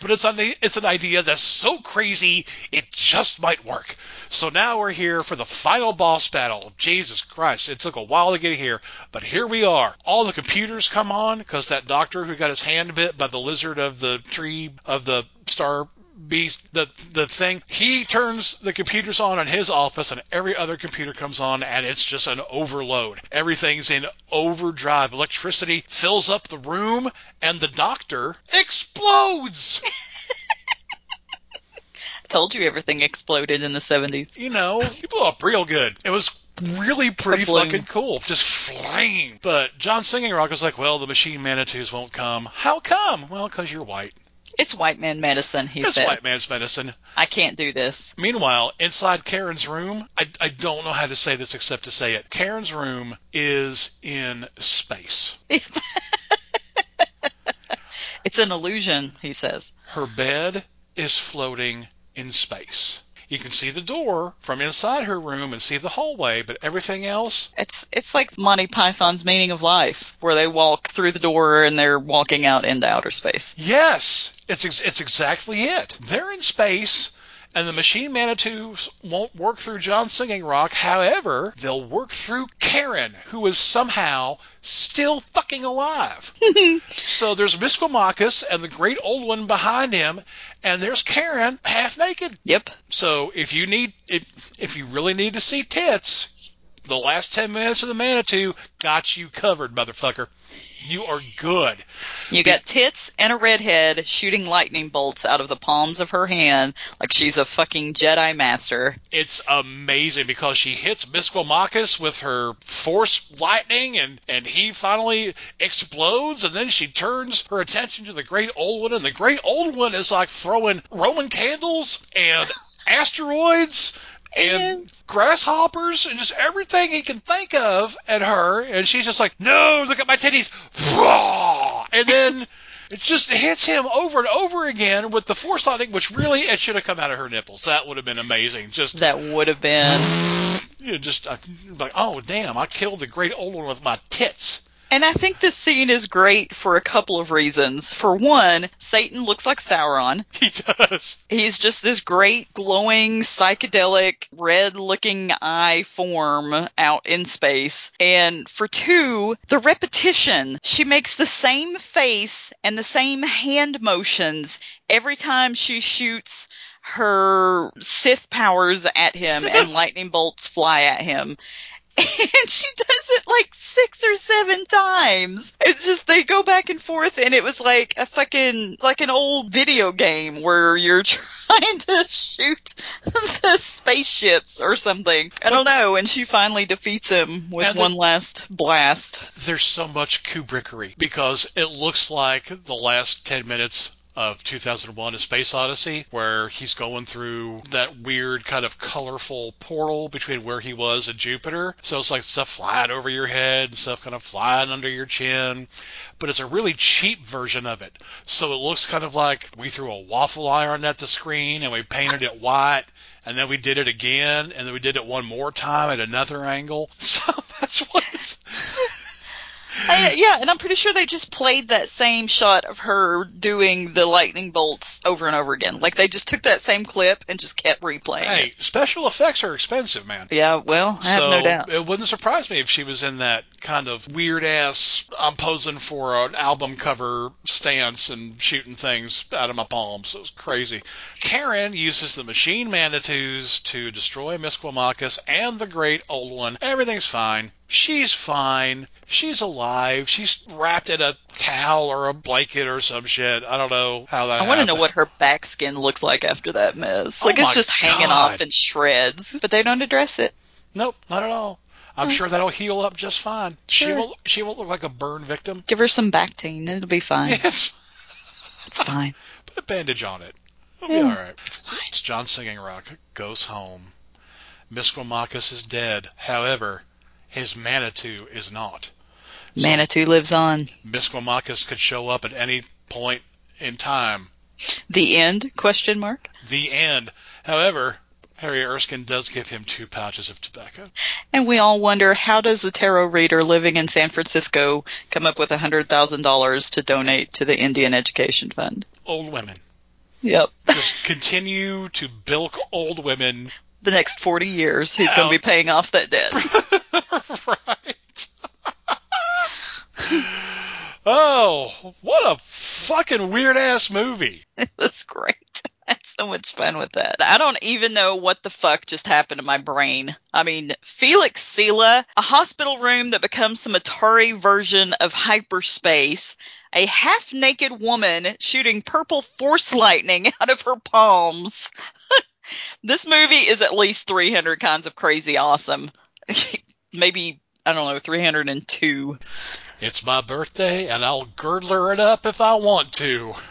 But it's an, it's an idea that's so crazy, it just might work. So now we're here for the final boss battle. Jesus Christ, it took a while to get here, but here we are. All the computers come on because that doctor who got his hand bit by the lizard of the tree of the star beast, the the thing, he turns the computers on in his office, and every other computer comes on, and it's just an overload. Everything's in overdrive. Electricity fills up the room, and the doctor explodes. I told you everything exploded in the 70s. you know, he blew up real good. It was really pretty fucking cool. Just flame. But John Singing Rock was like, well, the machine Manitous won't come. How come? Well, because you're white. It's white man medicine, he It's says. white man's medicine. I can't do this. Meanwhile, inside Karen's room, I, I don't know how to say this except to say it. Karen's room is in space. It's an illusion, he says. Her bed is floating in space. You can see the door from inside her room and see the hallway, but everything else, It's it's like Monty Python's Meaning of Life, where they walk through the door and they're walking out into outer space. Yes, it's ex- it's exactly it. They're in space, and the machine Manitous won't work through John Singing Rock. However, they'll work through Karen, who is somehow still fucking alive. so there's Misquamacus and the great old one behind him, and there's Karen half naked. Yep. So if you need if if you really need to see tits, the last ten minutes of the Manitou got you covered, motherfucker. You are good. You got tits and a redhead shooting lightning bolts out of the palms of her hand like she's a fucking Jedi master. it's amazing because she hits Misquamacus with her force lightning and, and he finally explodes and then she turns her attention to the great old one and the great old one is like throwing Roman candles and asteroids and grasshoppers and just everything he can think of at her and she's just like, No, look at my titties and then it just hits him over and over again with the force lightning, which really it should have come out of her nipples. That would have been amazing. Just That would have been. you know, just uh, like, oh damn, I killed the great old one with my tits. And I think this scene is great for a couple of reasons. For one, Satan looks like Sauron. He does. He's just this great, glowing, psychedelic, red looking eye form out in space. And for two, the repetition. She makes the same face and the same hand motions every time she shoots her Sith powers at him and lightning bolts fly at him. And she does it like six or seven times. It's just they go back and forth, and it was like a fucking like an old video game where you're trying to shoot the spaceships or something. I don't know. And she finally defeats him with one last blast. There's so much Kubrickery because it looks like the last 10 minutes of 2001 A Space Odyssey where he's going through that weird kind of colorful portal between where he was and Jupiter. So it's like stuff flying over your head, stuff kind of flying under your chin. But it's a really cheap version of it. So it looks kind of like we threw a waffle iron at the screen and we painted it white and then we did it again, and then we did it one more time at another angle. So that's what it's. I, yeah, and I'm pretty sure they just played that same shot of her doing the lightning bolts over and over again. Like they just took that same clip and just kept replaying Hey, it. special effects are expensive, man. Yeah, well, I have no doubt. it wouldn't surprise me if she was in that kind of weird ass. I'm posing for an album cover stance and shooting things out of my palms. It was crazy. Karen uses the machine Manitous to destroy Misquamacus and the Great Old One. Everything's fine. She's fine. She's alive. She's wrapped in a towel or a blanket or some shit. I don't know how that. I want to know what her back skin looks like after that mess. Oh Like it's my just hanging off in shreds, but they don't address it. Nope, not at all. I'm sure that'll heal up just fine. She won't. She won't look like a burn victim. Give her some Bactine, it'll be fine. Yes. It's fine. Put a bandage on it. It'll be all right. It's fine. It's John Singing Rock goes home. Misquamacus is dead. However, his Manitou is not. So Manitou lives on. Misquamacus could show up at any point in time. The end? Question mark. The end. However, Harry Erskine does give him two pouches of tobacco. And we all wonder how does the tarot reader living in San Francisco come up with a hundred thousand dollars to donate to the Indian Education Fund? Old women. Yep. Just continue to bilk old women. The next forty years, he's going to be paying off that debt. right. oh, what a fucking weird ass movie. it was great. I had so much fun with that. I don't even know what the fuck just happened to my brain. I mean, Felix Silla, a hospital room that becomes some Atari version of hyperspace, a half naked woman shooting purple force lightning out of her palms. this movie is at least 300 kinds of crazy awesome. Maybe, I don't know, 302. It's my birthday, and I'll girdler it up if I want to.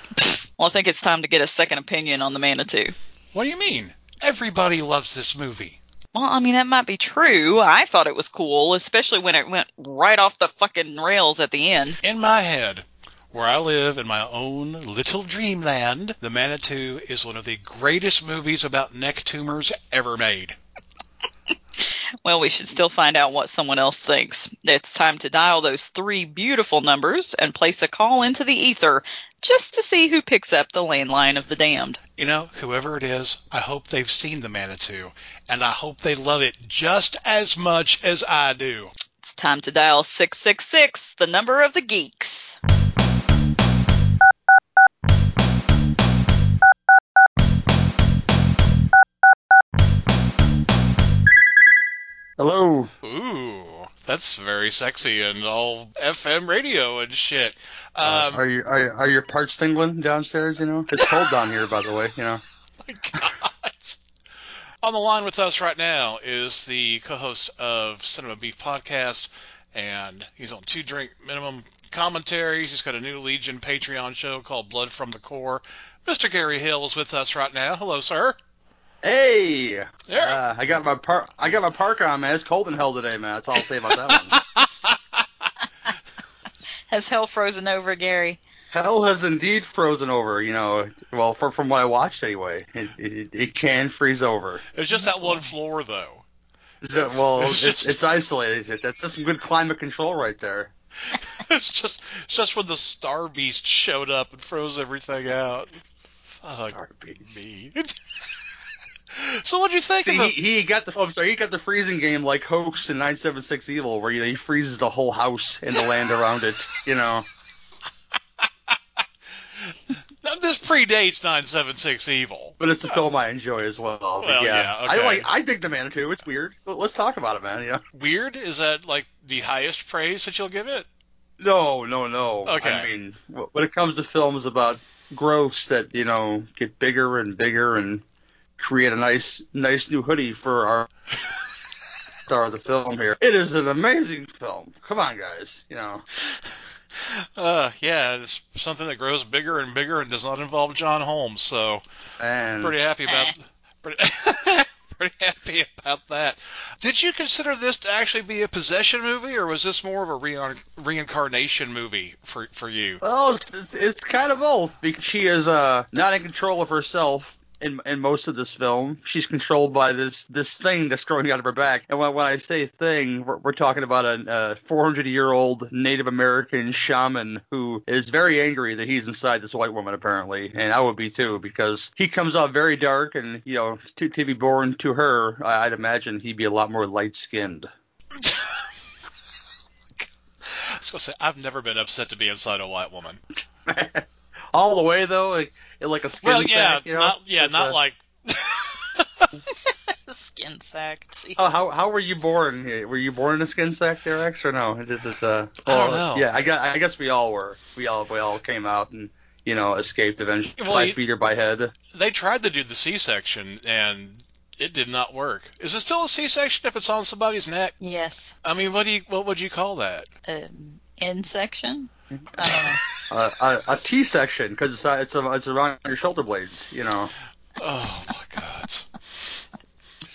Well, I think it's time to get a second opinion on the Manitou. What do you mean? Everybody loves this movie. Well, I mean, that might be true. I thought it was cool, especially when it went right off the fucking rails at the end. In my head, where I live in my own little dreamland, The Manitou is one of the greatest movies about neck tumors ever made. Well, we should still find out what someone else thinks. It's time to dial those three beautiful numbers and place a call into the ether just to see who picks up the landline of the damned. You know, whoever it is, I hope they've seen The Manitou, and I hope they love it just as much as I do. It's time to dial 666, the number of the geeks. That's very sexy and all FM radio and shit. Uh, Um, are you are, are your parts tingling downstairs? You know, it's cold down here, by the way. You know. my God. On the line with us right now is the co-host of Cinema Beef Podcast, and he's on two drink minimum commentaries. He's got a new Legion Patreon show called Blood from the Core. Mr. Gary Hill is with us right now. Hello, sir. Hey. Yeah. Uh, I got my par I got my park on, man. It's cold in hell today, man. That's all I'll say about that one. Has hell frozen over, Gary? hell has indeed frozen over. You know, well, for, from what I watched anyway, it, it, it can freeze over. It's just that one floor, though. So, well, It's it's, just- it's isolated. That's just some good climate control right there. it's just it's just when the Star Beast showed up and froze everything out. Fuck Star Beast. me. So what'd you think See, of he, he got the. Oh, I'm sorry. He got the freezing game like Hoax in 976 Evil, where you know, he freezes the whole house and the land around it. You know. This predates 976 Evil. But it's a film I enjoy as well. Well, yeah, yeah, I okay. like. I dig the Manitou. It's weird, but let's talk about it, man. You know. Weird? Is that like the highest praise that you'll give it? No, no, no. Okay. I mean, when it comes to films about growths that you know get bigger and bigger and create a nice, nice new hoodie for our star of the film here, it is an amazing film. Come on, guys. You know. Uh, yeah, it's something that grows bigger and bigger and does not involve John Holmes. So And pretty happy about pretty, pretty happy about that. Did you consider this to actually be a possession movie, or was this more of a rein- reincarnation movie for for you? Well, it's, it's, it's kind of both because she is uh not in control of herself in in most of this film. She's controlled by this this thing that's growing out of her back. And when, when I say thing, we're, we're talking about a 400 year old Native American shaman who is very angry that he's inside this white woman apparently, and I would be too because he comes off very dark and you know to to be born to her, I- I'd imagine he'd be a lot more light skinned. I was gonna say I've never been upset to be inside a white woman. All the way though, like, like a skin Well, yeah, sack, you know? not yeah, It's, not uh, like. Skin sack. Jeez. Oh, how how were you born? Were you born in a skin sack there, X, or no? It, it's, uh, I don't know. Yeah, I guess, I guess we all were. We all we all came out and you know escaped eventually Well, by you- feet or by head. they tried to do the C-section and it did not work. Is it still a C-section if it's on somebody's neck? yes. I mean, what do you what would you call that? Um, in section. I uh, a, a T section because it's uh, it's a, it's around your shoulder blades. You know. Oh my god.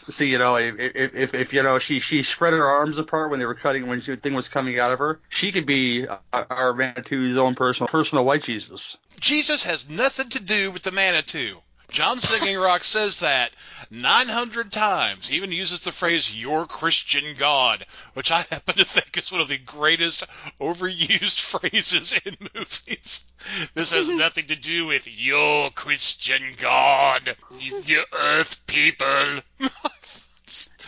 See, you know, if if if, if you know she she spread her arms apart when they were cutting when the thing was coming out of her, she could be uh, our Manitou's own personal personal white Jesus. Jesus has nothing to do with the Manitou. John Singing Rock says that 900 times. He even uses the phrase "your Christian God," which I happen to think is one of the greatest overused phrases in movies. This has nothing to do with your Christian God, you Earth people.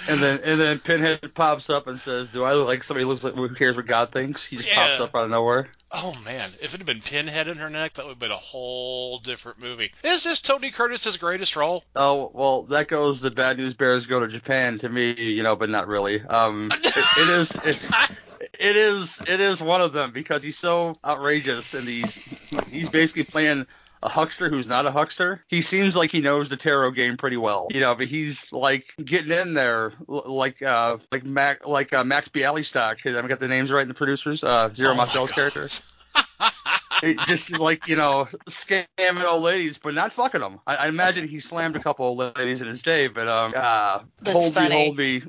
And then and then Pinhead pops up and says, "Do I look like somebody who looks like who cares what God thinks?" He just Yeah. pops up out of nowhere. Oh man, if it had been Pinhead in her neck, that would have been a whole different movie. Is this Tony Curtis's greatest role? Oh well, that goes the bad news bears go to Japan to me, you know, but not really. Um, it, it is it, it is it is one of them because he's so outrageous and he's he's basically playing a huckster who's not a huckster. He seems like he knows the tarot game pretty well, you know, but he's like getting in there like uh like Mac like uh, Max Bialystock. I got the names right in the producers. Uh, Zero Oh my Mostel's God. character. Just like you know scamming old ladies, but not fucking them. I, I imagine he slammed a couple old ladies in his day, but um, uh, That's hold funny. me, hold me,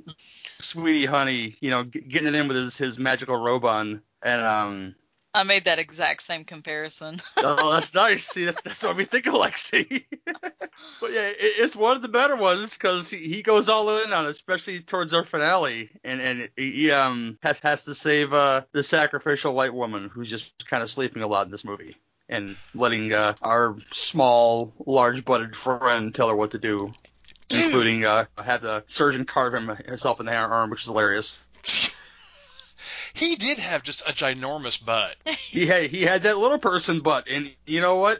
sweetie, honey, you know, g- getting it in with his his magical robe on, and um, I made that exact same comparison. oh, that's nice. See, that's that's what we think of Lexi. but yeah, it, it's one of the better ones because he, he goes all in on it, especially towards our finale, and and he um has has to save uh the sacrificial white woman who's just kind of sleeping a lot in this movie. And letting uh, our small, large-butted friend tell her what to do, including uh, have the surgeon carve him himself in the arm, which is hilarious. he did have just a ginormous butt. he had he had that little person butt, and you know what?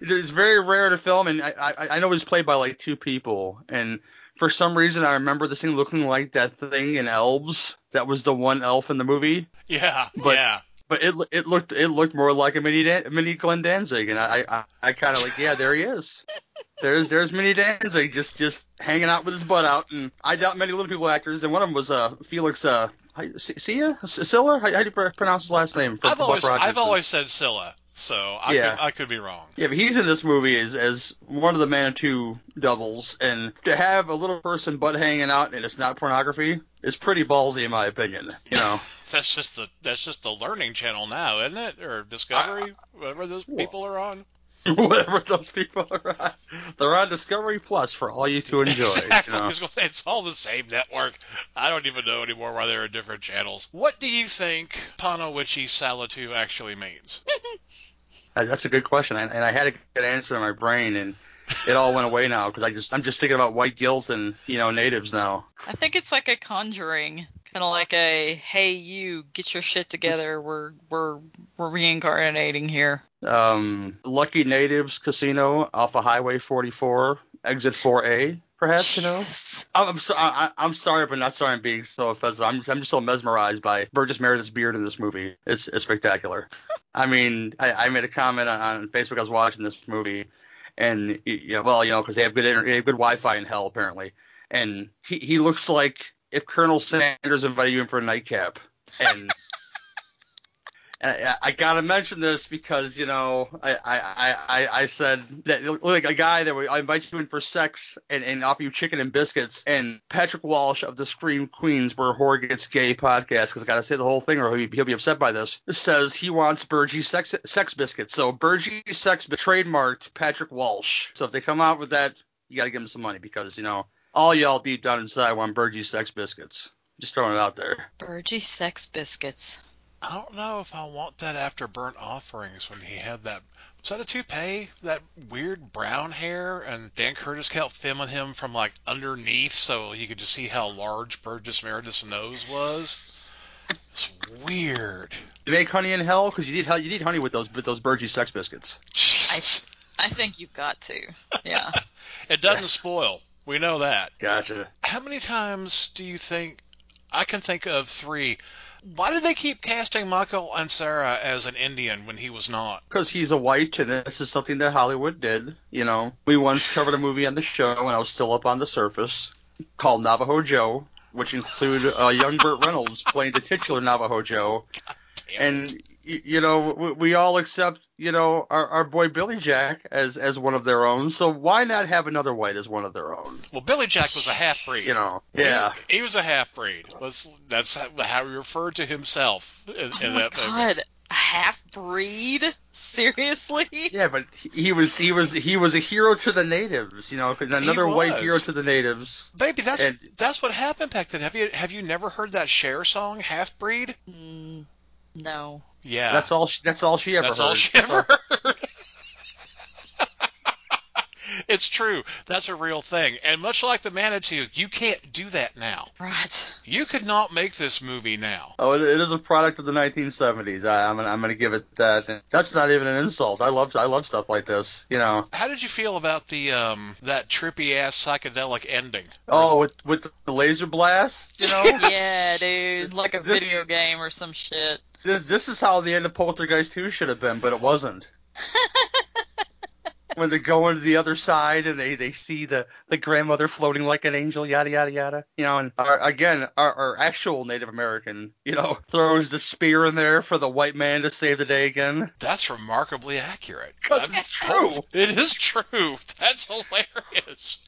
It's very rare to film, and I I, I know it was played by like two people, and for some reason I remember this thing looking like that thing in Elves. That was the one elf in the movie, Yeah, But- yeah. but it it looked it looked more like a mini Dan, mini Glenn Danzig, and I I, I kind of like yeah there he is. There's there's Mini Danzig just just hanging out with his butt out, and I doubt many little people actors, and one of them was uh Felix uh how- Sia Silla how, how do you pronounce his last name? I've always I've always said Scylla, so I Yeah. could I could be wrong. Yeah, but he's in this movie as as one of the Manitou doubles, and to have a little person butt hanging out and it's not pornography is pretty ballsy in my opinion. You know, That's just the that's just the Learning Channel now, isn't it? Or Discovery, whatever those well, people are on. Whatever those people are on. They're on Discovery Plus for all you to enjoy. exactly. You I know? was gonna say it's all the same network. I don't even know anymore why they're in different channels. What do you think Panawichi Salatu actually means? Uh, That's a good question, and and I had a good answer in my brain, and it all went away now because I just I'm just thinking about white guilt and you know natives now. I think it's like a conjuring, kind of like a "Hey, you, get your shit together. We're we're we're reincarnating here." Um, Lucky Natives Casino off of Highway 44, exit 4A, perhaps you know. I'm so, I, I'm sorry, but not sorry. I'm being so offensive. I'm just, I'm just so mesmerized by Burgess Meredith's beard in this movie. It's it's spectacular. I mean, I, I made a comment on, on Facebook. I was watching this movie, and yeah, well, you know, because they have good internet, they have good Wi-Fi in hell apparently, and he he looks like if Colonel Sanders invited you in for a nightcap, and. And I, I gotta mention this because you know I I, I, I said that like a guy that would I invite you in for sex and, and offer you chicken and biscuits. And Patrick Walsh of the Scream Queens where horror gets gay podcast because I gotta say the whole thing or he'll be, he'll be upset by this says he wants Burgee sex sex biscuits. So Burgee sex trademarked Patrick Walsh. So if they come out with that you gotta give him some money because you know all y'all deep down inside want Burgee sex biscuits just throwing it out there Burgee sex biscuits. I don't know if I want that after Burnt Offerings when he had that. Was that a toupee? That weird brown hair, and Dan Curtis kept filming him from like underneath so you could just see how large Burgess Meredith's nose was. It's weird. you make honey in hell because you need hell you need honey with those with those Burgee sex biscuits. Jesus. I think you've got to. Yeah. It doesn't spoil. We know that. Gotcha. How many times do you think I can think of three? Why did they keep casting Michael Ansara as an Indian when he was not? Because he's a white, and this is something that Hollywood did. You know, we once covered a movie on the show when I was still up on the surface called Navajo Joe, which included uh, young Burt Reynolds playing the titular Navajo Joe. And you know, we, we all accept you know our, our boy Billy Jack as as one of their own. So why not have another white as one of their own? Well, Billy Jack was a half breed. You know, yeah. He, he was a half breed. Let's that's how he referred to himself in, in Oh my that movie. god. A half breed? Seriously? Yeah, but he he was he was he was a hero to the natives, you know, another white hero to the natives. Baby, that's And- that's what happened back then. Have you have you never heard that Cher song, Half Breed? Mm, no. Yeah. That's all. She, that's all she ever That's heard. all she ever heard. It's true. That's a real thing. And much like the Manitou, you can't do that now. Right. You could not make this movie now. Oh, it, it is a product of the 1970s. I, I'm gonna, I'm gonna give it that. That's not even an insult. I love I love stuff like this. You know. How did you feel about the um that trippy ass psychedelic ending? Oh, with with the laser blast. You know. Yeah, dude. Like a This- video game or some shit. This, this is how the end of Poltergeist 2 should have been, but it wasn't. when they're going to the other side and they, they see the, the grandmother floating like an angel, yada yada yada. You know, and our, again, our, our actual Native American, you know, throws the spear in there for the white man to save the day again. That's remarkably accurate. I'm- it's true. It is true. That's hilarious.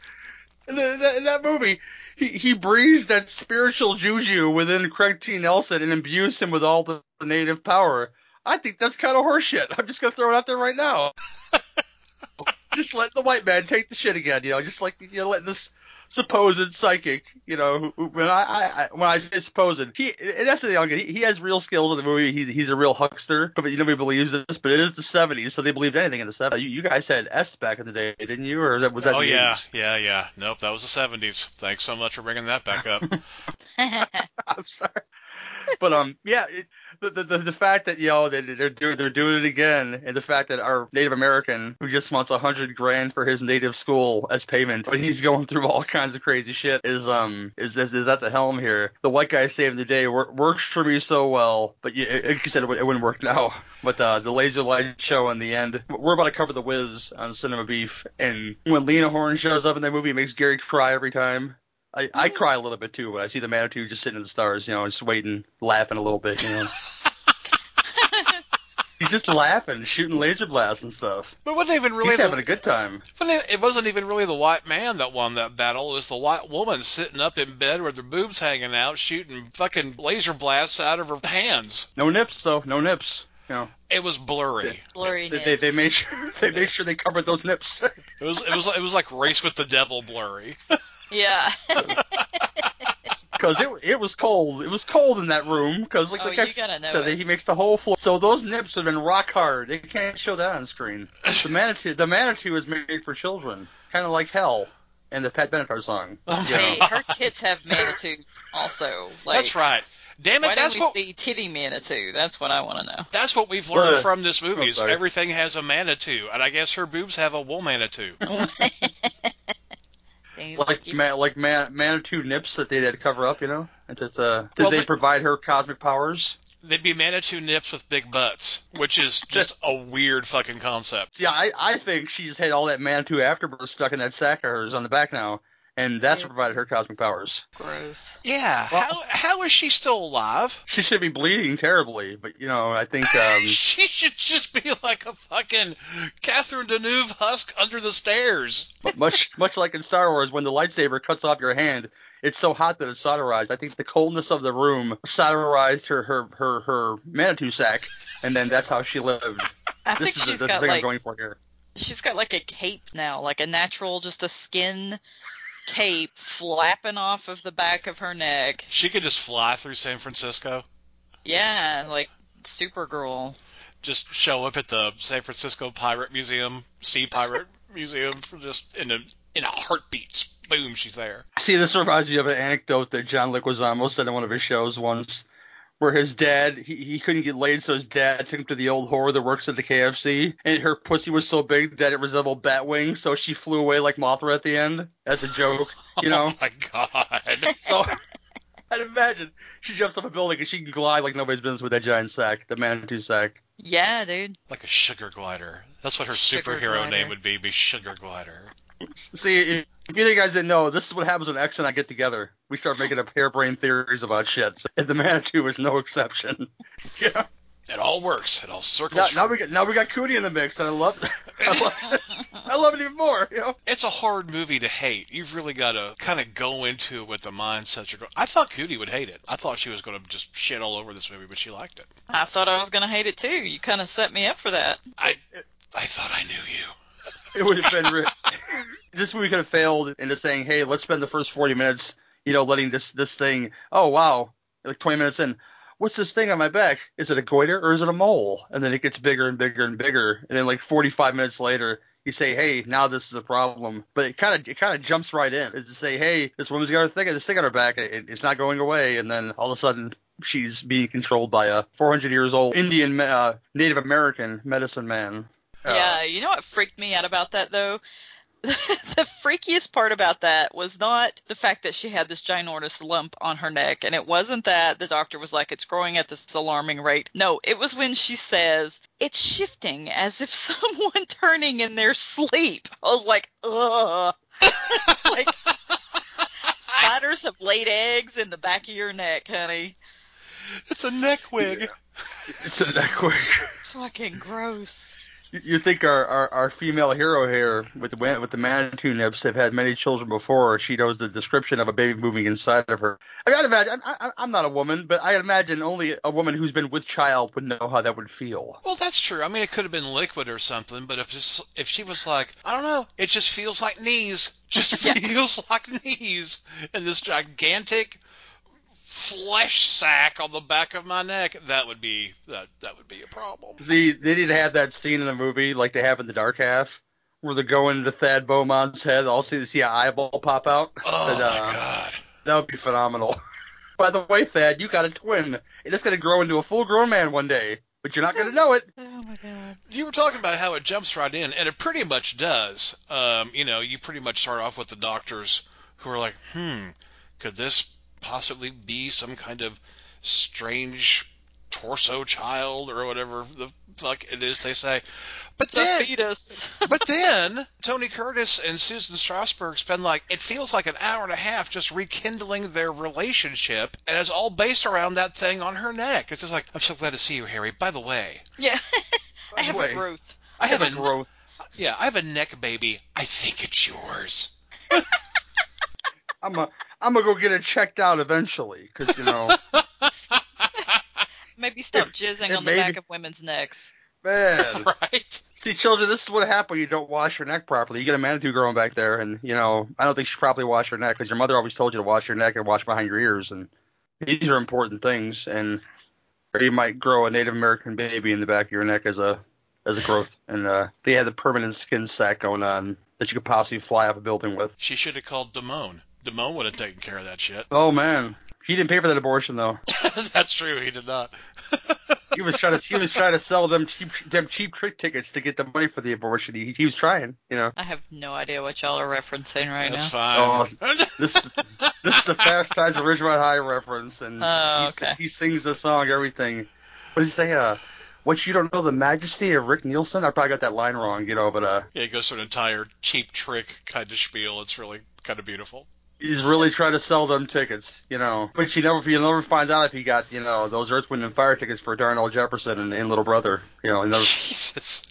In, that- in that movie, he, he breathes that spiritual juju within Craig T. Nelson and imbues him with all the, the native power. I think that's kind of horseshit. I'm just gonna throw it out there right now. Just let the white man take the shit again, you know, just like you know, letting this supposed psychic, you know, who- who- when I, I, I when I say supposed, he and that's the thing. He, he has real skills in the movie. He's he's a real huckster, but you nobody believes this. But it is the '70s, so they believed anything in the '70s. You, you guys had S back in the day, didn't you? Or that was that? oh the yeah, 80s? yeah, yeah. Nope, that was the 70s. Thanks so much for bringing that back up. I'm sorry. But um, yeah, it, the, the the fact that you know that they're doing they're doing it again, and the fact that our Native American who just wants a hundred grand for his native school as payment, but he's going through all kinds of crazy shit, is um is is, is at the helm here. The white guy saving the day wor- works for me so well, but yeah, like you said, it, it wouldn't work now. But uh, the laser light show in the end, we're about to cover the Wiz on Cinema Beef, and when Lena Horne shows up in that movie, it makes Gary cry every time. I, I cry a little bit too when I see the Manitou just sitting in the stars, you know, just waiting, laughing a little bit, you know. He's just laughing, shooting laser blasts and stuff. But it wasn't even really He's the, having a good time. wasn't it- it wasn't even really the white man that won that battle. It was the white woman sitting up in bed with her boobs hanging out, shooting fucking laser blasts out of her hands. No nips though, no nips. You know, It was blurry. Blurry they, they, they made sure they made sure they covered those nips. It was it was it was like race with the devil blurry. Yeah. Because it it was cold. It was cold in that room. Because like, Oh, like you gotta know said, he makes the whole floor. So those nips have been rock hard. They can't show that on screen. The Manitou, the Manitou is made for children, kind of like hell in the Pat Benatar song. You know? hey, her tits have Manitou also. Like, That's right. Damn Why it, don't that's we what see titty Manitou? That's what I want to know. that's what we've learned Well, from this movie. oh, is everything has a manitou, and I guess her boobs have a wool manitou. Thank like you. ma- like ma- Manitou nips that they had to cover up. You know, and that, uh, did Well, they they- provide her cosmic powers? They'd be manitou nips with big butts, which is just a weird fucking concept. Yeah, I, I think she just had all that Manitou afterbirth stuck in that sack of hers on the back now, and that's what provided her cosmic powers. Gross. Yeah, Well- how how is she still alive? She should be bleeding terribly, but you know, I think um, she should just be like a fucking Catherine Deneuve husk under the stairs. much much like in Star Wars, when the lightsaber cuts off your hand, it's so hot that it's solderized. I think the coldness of the room solderized her her her, her Manitou sack, and then that's how she lived. I this think is she's the, the got thing I'm like going for here. she's got like a cape now, like a natural, just a skin cape flapping off of the back of her neck. She could just fly through San Francisco, Yeah, like Supergirl. just show up at the San Francisco Pirate Museum, Sea Pirate Museum, for just in a in a heartbeat. Boom, she's there. See, this reminds me of an anecdote that John Leguizamo said in one of his shows once, where his dad he, he couldn't get laid, so his dad took him to the old whore that works at the KFC, and her pussy was so big that it resembled bat wings, so she flew away like Mothra at the end as a joke, you know. Oh my god. So I'd imagine she jumps off a building and she can glide like nobody's business with that giant sack, the Manitou sack. Yeah, dude. like a sugar glider. That's what her Sugar superhero glider. name would be. Be sugar glider. See, if if you guys didn't know, this is what happens when X and I get together. We start making up harebrained theories about shit. So, and the Manitou is no exception. yeah. It all works. It all circles. Now, now we got now we got Cootie in the mix, and I love I love this. I love it even more. You know. it's a hard movie to hate. You've really got to kind of go into it with the mindset you're going. I thought Cootie would hate it. I thought she was going to just shit all over this movie, but she liked it. I thought I was gonna hate it too. You kind of set me up for that. I I thought I knew you. It would have been. Re- this movie could have failed into saying, "Hey, let's spend the first 40 minutes, you know, letting this this thing. Oh wow, like 20 minutes in." What's this thing on my back? Is it a goiter or is it a mole? And then it gets bigger and bigger and bigger. And then like 45 minutes later, you say, "Hey, now this is a problem." But it kind of it kind of jumps right in. Is to say, "Hey, this woman's got a thing, this thing on her back. It, it's not going away." And then all of a sudden, she's being controlled by a 400 years old Indian uh, Native American medicine man. Uh, Yeah, you know what freaked me out about that though? the freakiest part about that was not the fact that she had this ginormous lump on her neck, and it wasn't that the doctor was like, it's growing at this alarming rate. No, it was when she says, it's shifting as if someone turning in their sleep. I was like, ugh. like, spiders have laid eggs in the back of your neck, honey. It's a neck wig. It's a neck wig. Fucking gross. You- think our, our, our female hero here with the with the Manitou nips have had many children before? She knows the description of a baby moving inside of her. I I'd imagine. I, I'm not a woman, but I imagine only a woman who's been with child would know how that would feel. Well, that's true. I mean, it could have been liquid or something, but if this, if she was like, I don't know, it just feels like knees, just feels like knees, and this gigantic flesh sack on the back of my neck, that would be that that would be a problem. See, they need to have that scene in the movie like they have in the Dark Half, where they're going into Thad Beaumont's head. All see see an eyeball pop out. Oh And, my uh, god. That would be phenomenal. By the way, Thad, you got a twin, and it's gonna grow into a full-grown man one day, but you're not gonna know it. Oh my god. You were talking about how it jumps right in, and it pretty much does. Um, you know, you pretty much start off with the doctors who are like, hmm, could this possibly be some kind of strange torso child or whatever the fuck it is they say? But The then, fetus. but then Tony Curtis and Susan Strasberg spend like it feels like an hour and a half just rekindling their relationship, and it's all based around that thing on her neck. It's just like, I'm so glad to see you, Harry. By the way, yeah. I have way, a growth. I have a growth. yeah, I have a neck baby. I think it's yours. I'm a, I'm gonna go get it checked out eventually, because you know. Maybe stop jizzing it on the may back be- of women's necks. Man. right? See, children, this is what happens when you don't wash your neck properly. You get a manatee growing back there, and you know I don't think she properly washed her neck because your mother always told you to wash your neck and wash behind your ears, and these are important things. And or you might grow a Native American baby in the back of your neck as a as a growth, and uh, they had the permanent skin sac going on that you could possibly fly off a building with. She should have called Damone. Damone would have taken care of that shit. Oh man, he didn't pay for that abortion though. That's true. He did not. He was trying to he was trying to sell them cheap them cheap trick tickets to get the money for the abortion. He, he was trying, you know. I have no idea what y'all are referencing right now. That's Oh, fine. This this is a Fast Times at Ridgemont High reference, and Oh, he, okay. he sings the song, everything. What does he say? Uh, what you don't know the majesty of Rick Nielsen? I probably got that line wrong, you know, but uh, yeah, he goes through an entire cheap trick kind of spiel. It's really kind of beautiful. He's really trying to sell them tickets, you know. But you never you never find out if he got you know those Earth, Wind, and Fire tickets for Darnell Jefferson and, and Little Brother, you know. You never Jesus.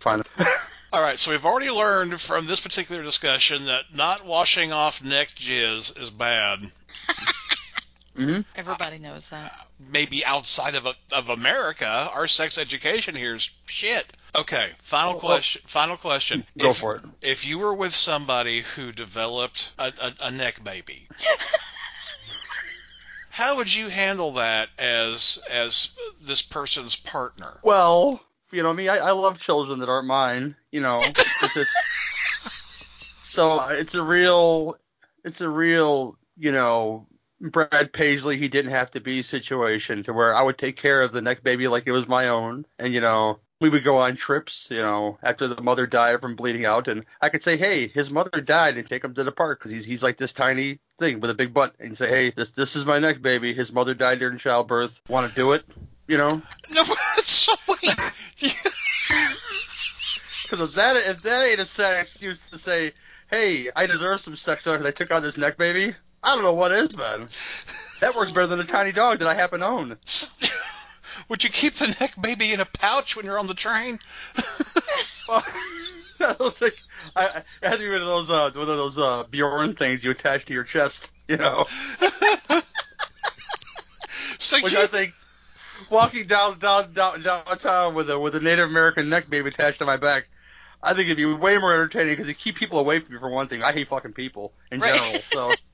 find. All right, so we've already learned from this particular discussion that not washing off neck jizz is bad. hmm Everybody knows that. Maybe outside of of America, our sex education here is shit. Okay, final Well, question. Final question. Go If- for it. If you were with somebody who developed a, a, a neck baby, how would you handle that as as this person's partner? Well, you know me, I, I love children that aren't mine. You know, it's, it's, so uh, it's a real, it's a real, you know, Brad Paisley, he didn't have to be situation to where I would take care of the neck baby like it was my own, and you know. We would go on trips, you know, after the mother died from bleeding out, and I could say, "Hey, his mother died," and take him to the park because he's he's like this tiny thing with a big butt, and say, "Hey, this this is my neck baby. His mother died during childbirth. Want to do it?" You know, No, so wait. Because if that if that ain't a sad excuse to say, hey, I deserve some sex because I took on this neck baby, I don't know what is, man. That works better than a tiny dog that I happen to own. Would you keep the neck baby in a pouch when you're on the train? Well, I don't think I, I- it had to be one of those uh, one of those uh, Bjorn things you attach to your chest, you know. so Which you, I think walking down down down downtown with a with a Native American neck baby attached to my back. I think it'd be way more entertaining because it keep people away from you for one thing. I hate fucking people in Right. general, so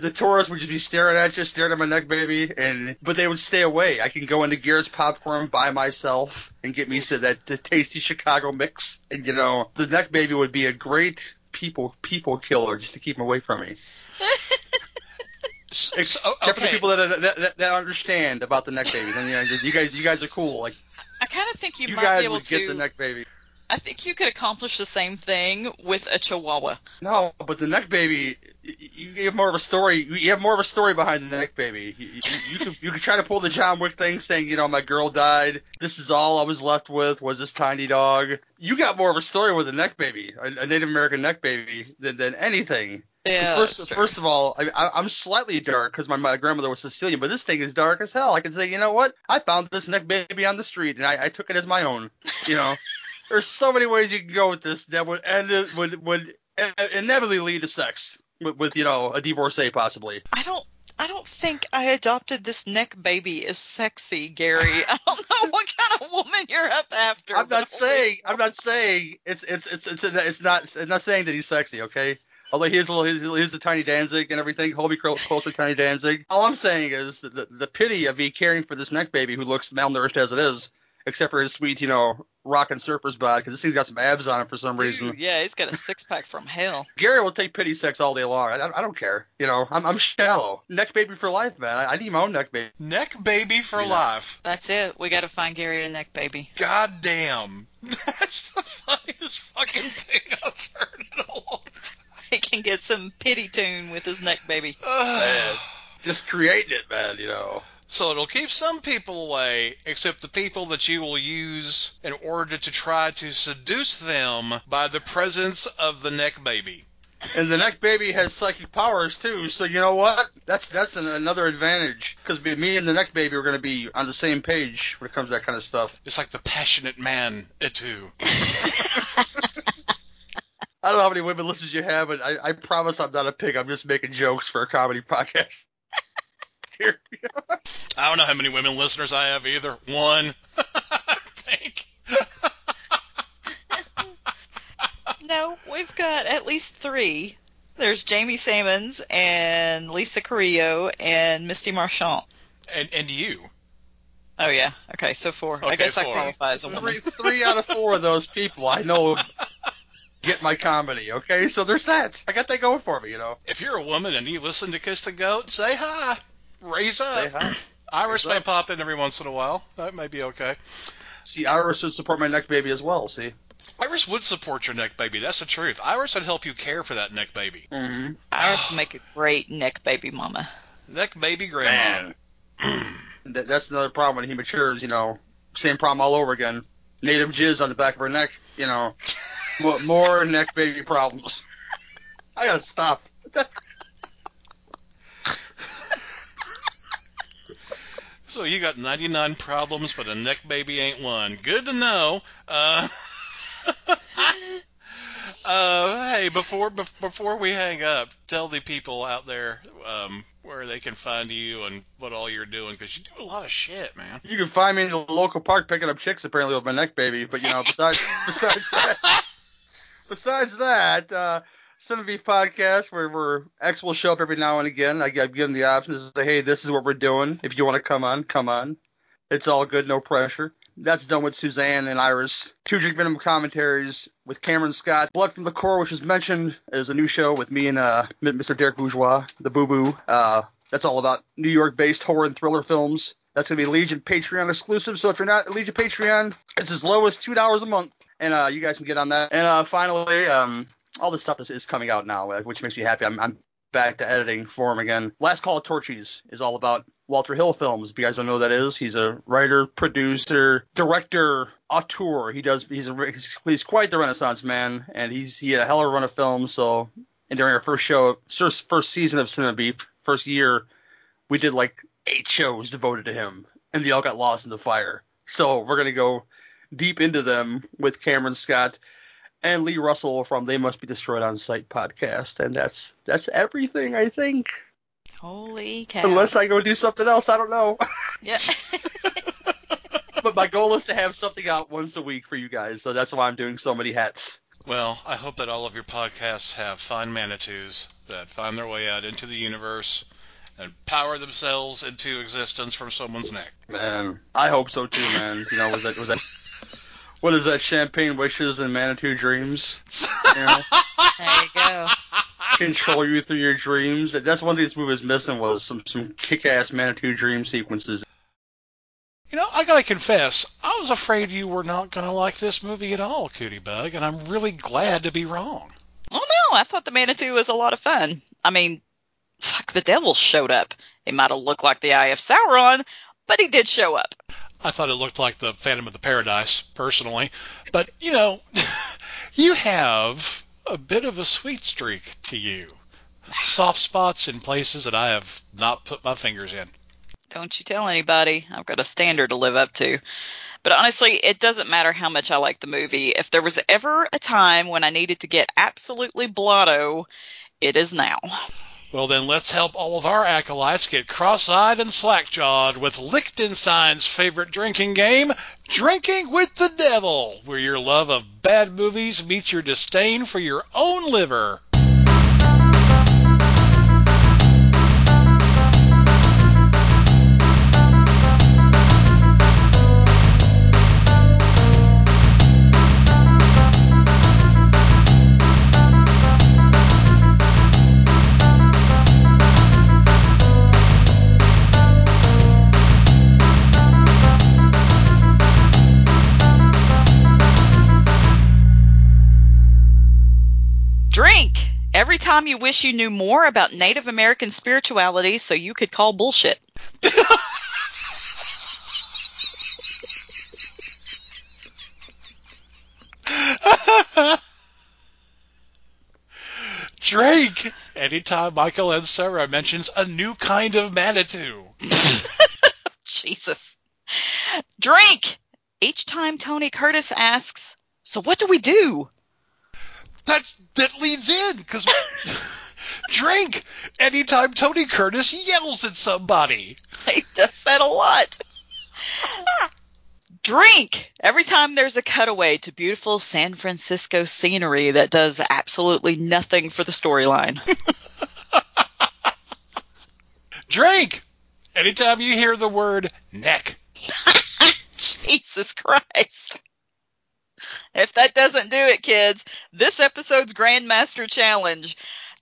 the tourists would just be staring at you, staring at my neck baby, and but they would stay away. I can go into Garrett's popcorn by myself and get me to that the tasty Chicago mix, and you know the neck baby would be a great people people killer just to keep them away from me. so, Except so- for the people that, that, that that understand about the neck babies. And you, know, you guys you guys are cool. Like I kind of think you, you, might guys be able would get the neck baby. I think you could accomplish the same thing with a Chihuahua. No, but the neck baby, y- you have more of a story. You have more of a story behind the neck baby. You, you, you could you try to pull the John Wick thing, saying you know my girl died. This is all I was left with was this tiny dog. You got more of a story with a neck baby, a, a Native American neck baby, than, than anything. Yeah. first, first of all, I, I'm slightly dark because my, my grandmother was Sicilian, but this thing is dark as hell. I can say, you know what? I found this neck baby on the street and I, I took it as my own. You know, there's so many ways you can go with this that would end would would inevitably lead to sex with, with you know a divorcee possibly. I don't. I don't think I adopted this neck baby as sexy, Gary. I don't know what kind of woman you're up after. I'm not saying I'm not saying it's it's it's it's, it's not it's not saying that he's sexy, okay? Although he's a little he's, he's a tiny Danzig and everything, hold me clo- close to tiny Danzig. All I'm saying is that the, the pity of me caring for this neck baby who looks malnourished as it is, except for his sweet, you know, rock and surfer's bod, because this thing's got some abs on it for some Dude, reason. yeah, he's got a six pack from hell. Gary will take pity sex all day long. I, I, I don't care. You know, I'm, I'm shallow. Neck baby for life, man. I, I need my own neck baby. Neck baby for Yeah. life. That's it. We got to find Gary a neck baby. God damn. That's the funniest fucking thing I've heard in a long time. He can get some pity tune with his neck baby. Ugh. Just creating it, man. You know. So it'll keep some people away, except the people that you will use in order to try to seduce them by the presence of the neck baby. And the neck baby has psychic powers too, so you know what? That's that's an, another advantage because me and the neck baby are going to be on the same page when it comes to that kind of stuff. It's like the passionate man, too. I don't know how many women listeners you have, but I, I promise I'm not a pig. I'm just making jokes for a comedy podcast. Here. I don't know how many women listeners I have either. One. I think. No, we've got at least three. There's Jamie Sammons and Lisa Carrillo and Misty Marchant. and and you. Oh yeah. Okay, so four. I Okay, guess I four. qualify as a woman. Three, three out of four of those people I know get my comedy. Okay, so there's that. I got that going for me, you know. If you're a woman and you listen to Kiss the Goat, say hi. Raise up. Say. Iris Raise may up. pop in every once in a while. That may be okay. See, Iris would support my neck baby as well. See. Iris would support your neck baby. That's the truth. Iris would help you care for that neck baby. Mm-hmm. Iris would make a great neck baby mama. Neck baby grandma. that, that's another problem when he matures. You know, same problem all over again. Native jizz on the back of her neck. You know, more, more neck baby problems. I gotta stop. So you got 99 problems, but a neck baby ain't one. Good to know. Uh, uh, hey, before bef- before we hang up, tell the people out there um, where they can find you and what all you're doing because you do a lot of shit, man. You can find me in the local park picking up chicks apparently with my neck baby. But you know, besides besides that, besides that, uh, Cinema Beef podcast where where X will show up every now and again. I, I've given the option to say, hey, this is what we're doing. If you want to come on, come on. It's all good, no pressure. That's done with Suzanne and Iris. Two Drink Venom commentaries with Cameron Scott. Blood from the Core, which was mentioned, is a new show with me and uh, Mr. Derek Bourgeois, the Boo Boo. Uh, that's all about New York-based horror and thriller films. That's gonna be Legion Patreon exclusive. So if you're not Legion Patreon, it's as low as two dollars a month, and uh, you guys can get on that. And uh, finally, um, all this stuff is, is coming out now, which makes me happy. I'm, I'm back to editing for him again. Last Call of Torchies is all about Walter Hill films. If you guys don't know who that is, he's a writer, producer, director, auteur. He does. He's a, he's quite the Renaissance man, and he's he had a hell of a run of films. So, and during our first show, first first season of Cinema Beef, first year, we did like eight shows devoted to him, and they all got lost in the fire. So we're gonna go deep into them with Cameron Scott and Lee Russell from They Must Be Destroyed on Site podcast, and that's that's everything I think. Holy cow. Unless I go do something else, I don't know. yeah. but my goal is to have something out once a week for you guys, so that's why I'm doing so many hats. Well, I hope that all of your podcasts have fine manitous that find their way out into the universe and power themselves into existence from someone's neck. Man, I hope so too, man. You know, was that was that what is that? Champagne wishes and Manitou dreams. You know, There you go. control you through your dreams. That's one thing this movie was missing was some some kick-ass Manitou dream sequences. You know, I gotta confess, I was afraid you were not gonna like this movie at all, Cootie Bug, and I'm really glad to be wrong. Oh no, I thought the Manitou was a lot of fun. I mean, fuck, the devil showed up. He might have looked like the Eye of Sauron, but he did show up. I thought it looked like the Phantom of the Paradise, personally. But, you know, you have a bit of a sweet streak to you. Soft spots in places that I have not put my fingers in. Don't you tell anybody. I've got a standard to live up to. But honestly, it doesn't matter how much I like the movie. If there was ever a time when I needed to get absolutely blotto, it is now. Well, then let's help all of our acolytes get cross-eyed and slack-jawed with Liechtenstein's favorite drinking game, Drinking with the Devil, where your love of bad movies meets your disdain for your own liver. Drink! Every time you wish you knew more about Native American spirituality so you could call bullshit. Drink! Anytime Michael Ansara mentions a new kind of Manitou. Jesus. Drink! Each time Tony Curtis asks, So what do we do? That that leads in because Drink anytime Tony Curtis yells at somebody. He does that a lot. Drink every time there's a cutaway to beautiful San Francisco scenery that does absolutely nothing for the storyline. Drink anytime you hear the word neck. Jesus Christ. If that doesn't do it, kids, this episode's Grandmaster Challenge.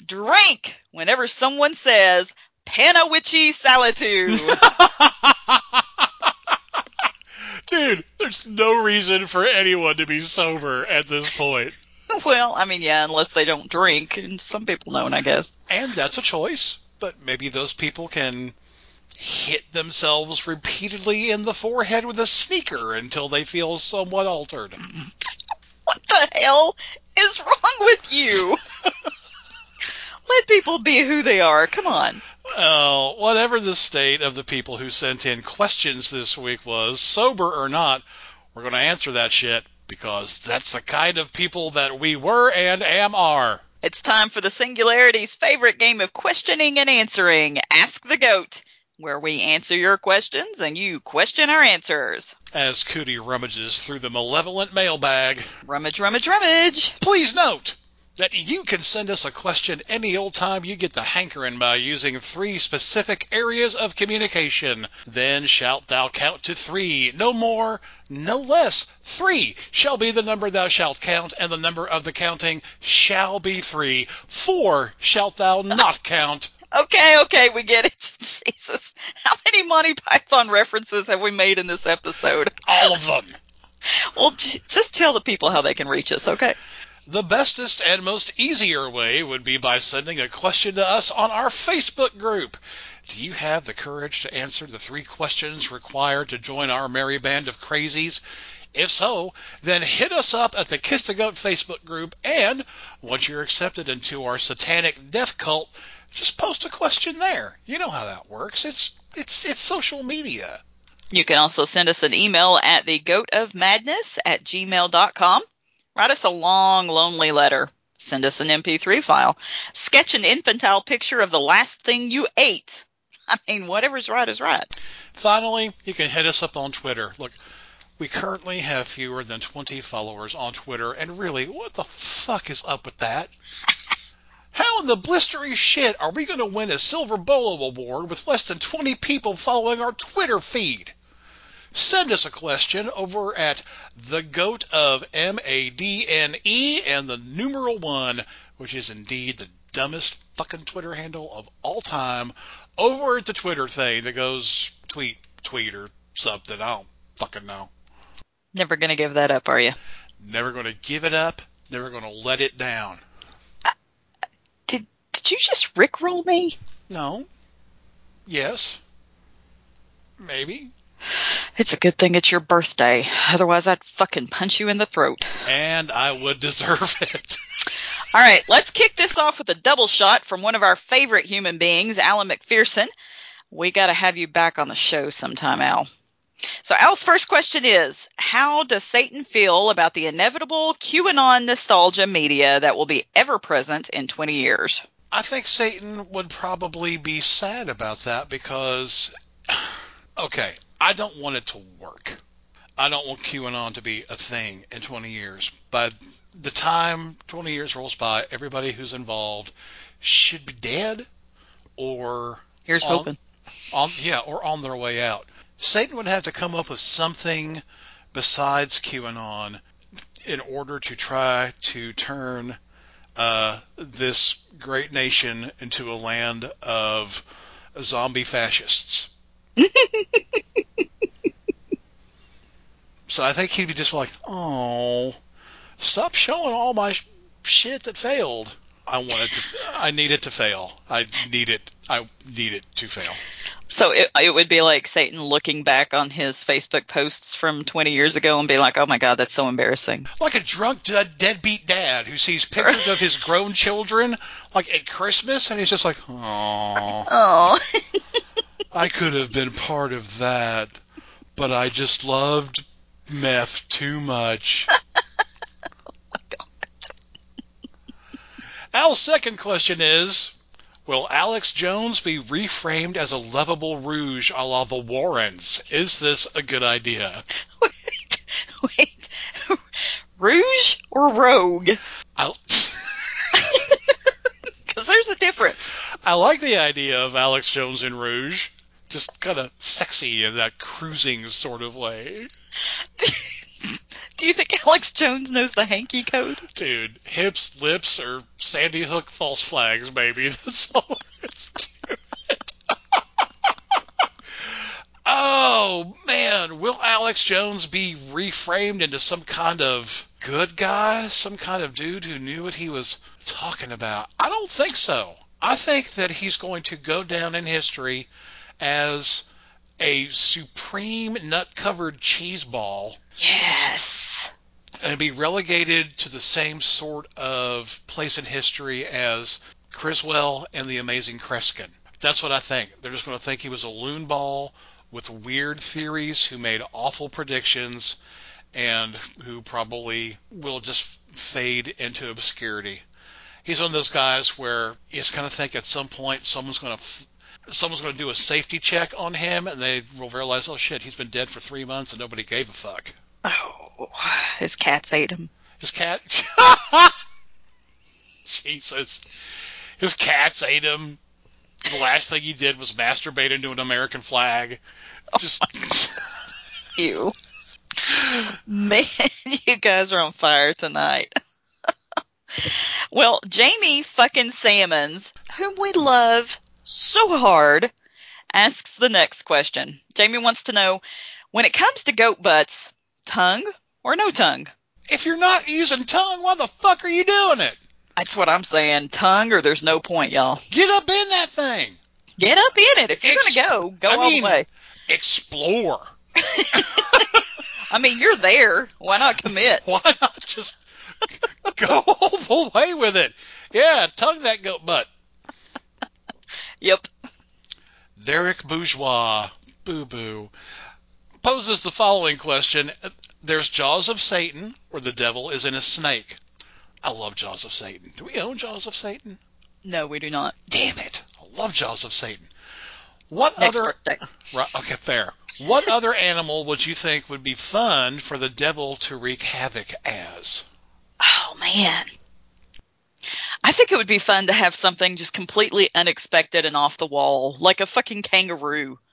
Drink whenever someone says Panawichi Salatu. Dude, there's no reason for anyone to be sober at this point. well, I mean, yeah, unless they don't drink, and some people don't, I guess. And that's a choice, but maybe those people can hit themselves repeatedly in the forehead with a sneaker until they feel somewhat altered. What the hell is wrong with you? Let people be who they are. Come on. Well, whatever the state of the people who sent in questions this week was, sober or not, we're going to answer that shit because that's the kind of people that we were and am are. It's time for the Singularity's favorite game of questioning and answering Ask the Goat, where we answer your questions and you question our answers. As Cootie rummages through the malevolent mailbag, Rummage, rummage, rummage. please note that you can send us a question any old time you get the hankering by using three specific areas of communication. Then shalt thou count to three, no more, no less. Three shall be the number thou shalt count, and the number of the counting shall be three. Four shalt thou not count. Okay, okay, we get it. Jesus. How many Monty Python references have we made in this episode? All of them. Well, j- just tell the people how they can reach us, okay? The bestest and most easier way would be by sending a question to us on our Facebook group. Do you have the courage to answer the three questions required to join our merry band of crazies? If so, then hit us up at the Kiss the Goat Facebook group, and once you're accepted into our satanic death cult, just post a question there. You know how that works. It's it's it's social media. You can also send us an email at the goat of madness at gmail.com. Write us a long, lonely letter. Send us an MP3 file. Sketch an infantile picture of the last thing you ate. I mean, whatever's right is right. Finally, you can hit us up on Twitter. Look, we currently have fewer than 20 followers on Twitter, and really, what the fuck is up with that? How in the blistering shit are we going to win a Silver Bolo Award with less than 20 people following our Twitter feed? Send us a question over at the goat of M A D N E and the numeral one, which is indeed the dumbest fucking Twitter handle of all time, over at the Twitter thing that goes tweet, tweet, or something. I don't fucking know. Never going to give that up, are you? Never going to give it up. Never going to let it down. Did you just rickroll me? No. Yes. Maybe. It's a good thing it's your birthday. Otherwise, I'd fucking punch you in the throat. And I would deserve it. All right, let's kick this off with a double shot from one of our favorite human beings, Alan McPherson. We got to have you back on the show sometime, Al. So, Al's first question is How does Satan feel about the inevitable QAnon nostalgia media that will be ever present in 20 years? I think Satan would probably be sad about that because, okay, I don't want it to work. I don't want QAnon to be a thing in 20 years. By the time 20 years rolls by, everybody who's involved should be dead or Here's on, hoping. on yeah, or on their way out. Satan would have to come up with something besides QAnon in order to try to turn uh, this great nation into a land of zombie fascists. so I think he'd be just like, "Oh, stop showing all my sh- shit that failed. I want it to. I need it to fail. I need it. I need it to fail." So it, it would be like Satan looking back on his Facebook posts from 20 years ago and be like, oh my God, that's so embarrassing. Like a drunk deadbeat dad who sees pictures of his grown children, like at Christmas, and he's just like, "Oh, Oh. I could have been part of that, but I just loved meth too much." Oh Al's second question is, Will Alex Jones be reframed as a lovable rouge a la the Warrens? Is this a good idea? Wait, wait. Rouge or Rogue? I, Because there's a difference. I like the idea of Alex Jones in rouge. Just kind of sexy in that cruising sort of way. Do you think Alex Jones knows the hanky code? Dude, hips, lips, or Sandy Hook false flags, baby. That's all there is to it. oh, man. Will Alex Jones be reframed into some kind of good guy? Some kind of dude who knew what he was talking about? I don't think so. I think that he's going to go down in history as a supreme nut covered cheese ball Yes. And be relegated to the same sort of place in history as Criswell and the Amazing Kreskin. That's what I think. They're just going to think he was a loon ball with weird theories who made awful predictions and who probably will just fade into obscurity. He's one of those guys where you just kind of think at some point someone's going to f- someone's going to do a safety check on him and they will realize, oh shit, he's been dead for three months and nobody gave a fuck. Oh, his cats ate him. His cat. Jesus. His cats ate him. The last thing he did was masturbate into an American flag. Oh, Just. Ew. Man, you guys are on fire tonight. well, Jamie fucking Salmons, whom we love so hard, asks the next question. Jamie wants to know when it comes to goat butts, tongue or no tongue? if you're not using tongue, why the fuck are you doing it? That's what I'm saying. Tongue or there's no point, y'all. Get up in that thing. Get up in it. If you're Ex- going to go, go I all mean- the way. Explore. I mean, you're there. Why not commit? Why not just go all the way with it? Yeah, tongue that goat butt. Yep. Derek Bourgeois, boo boo, poses the following question. There's Jaws of Satan, where the devil is in a snake. I love Jaws of Satan. Do we own Jaws of Satan? No, we do not. Damn it. I love Jaws of Satan. What Next other birthday. right, okay, fair. What other animal would you think would be fun for the devil to wreak havoc as? Oh man. I think it would be fun to have something just completely unexpected and off the wall, like a fucking kangaroo.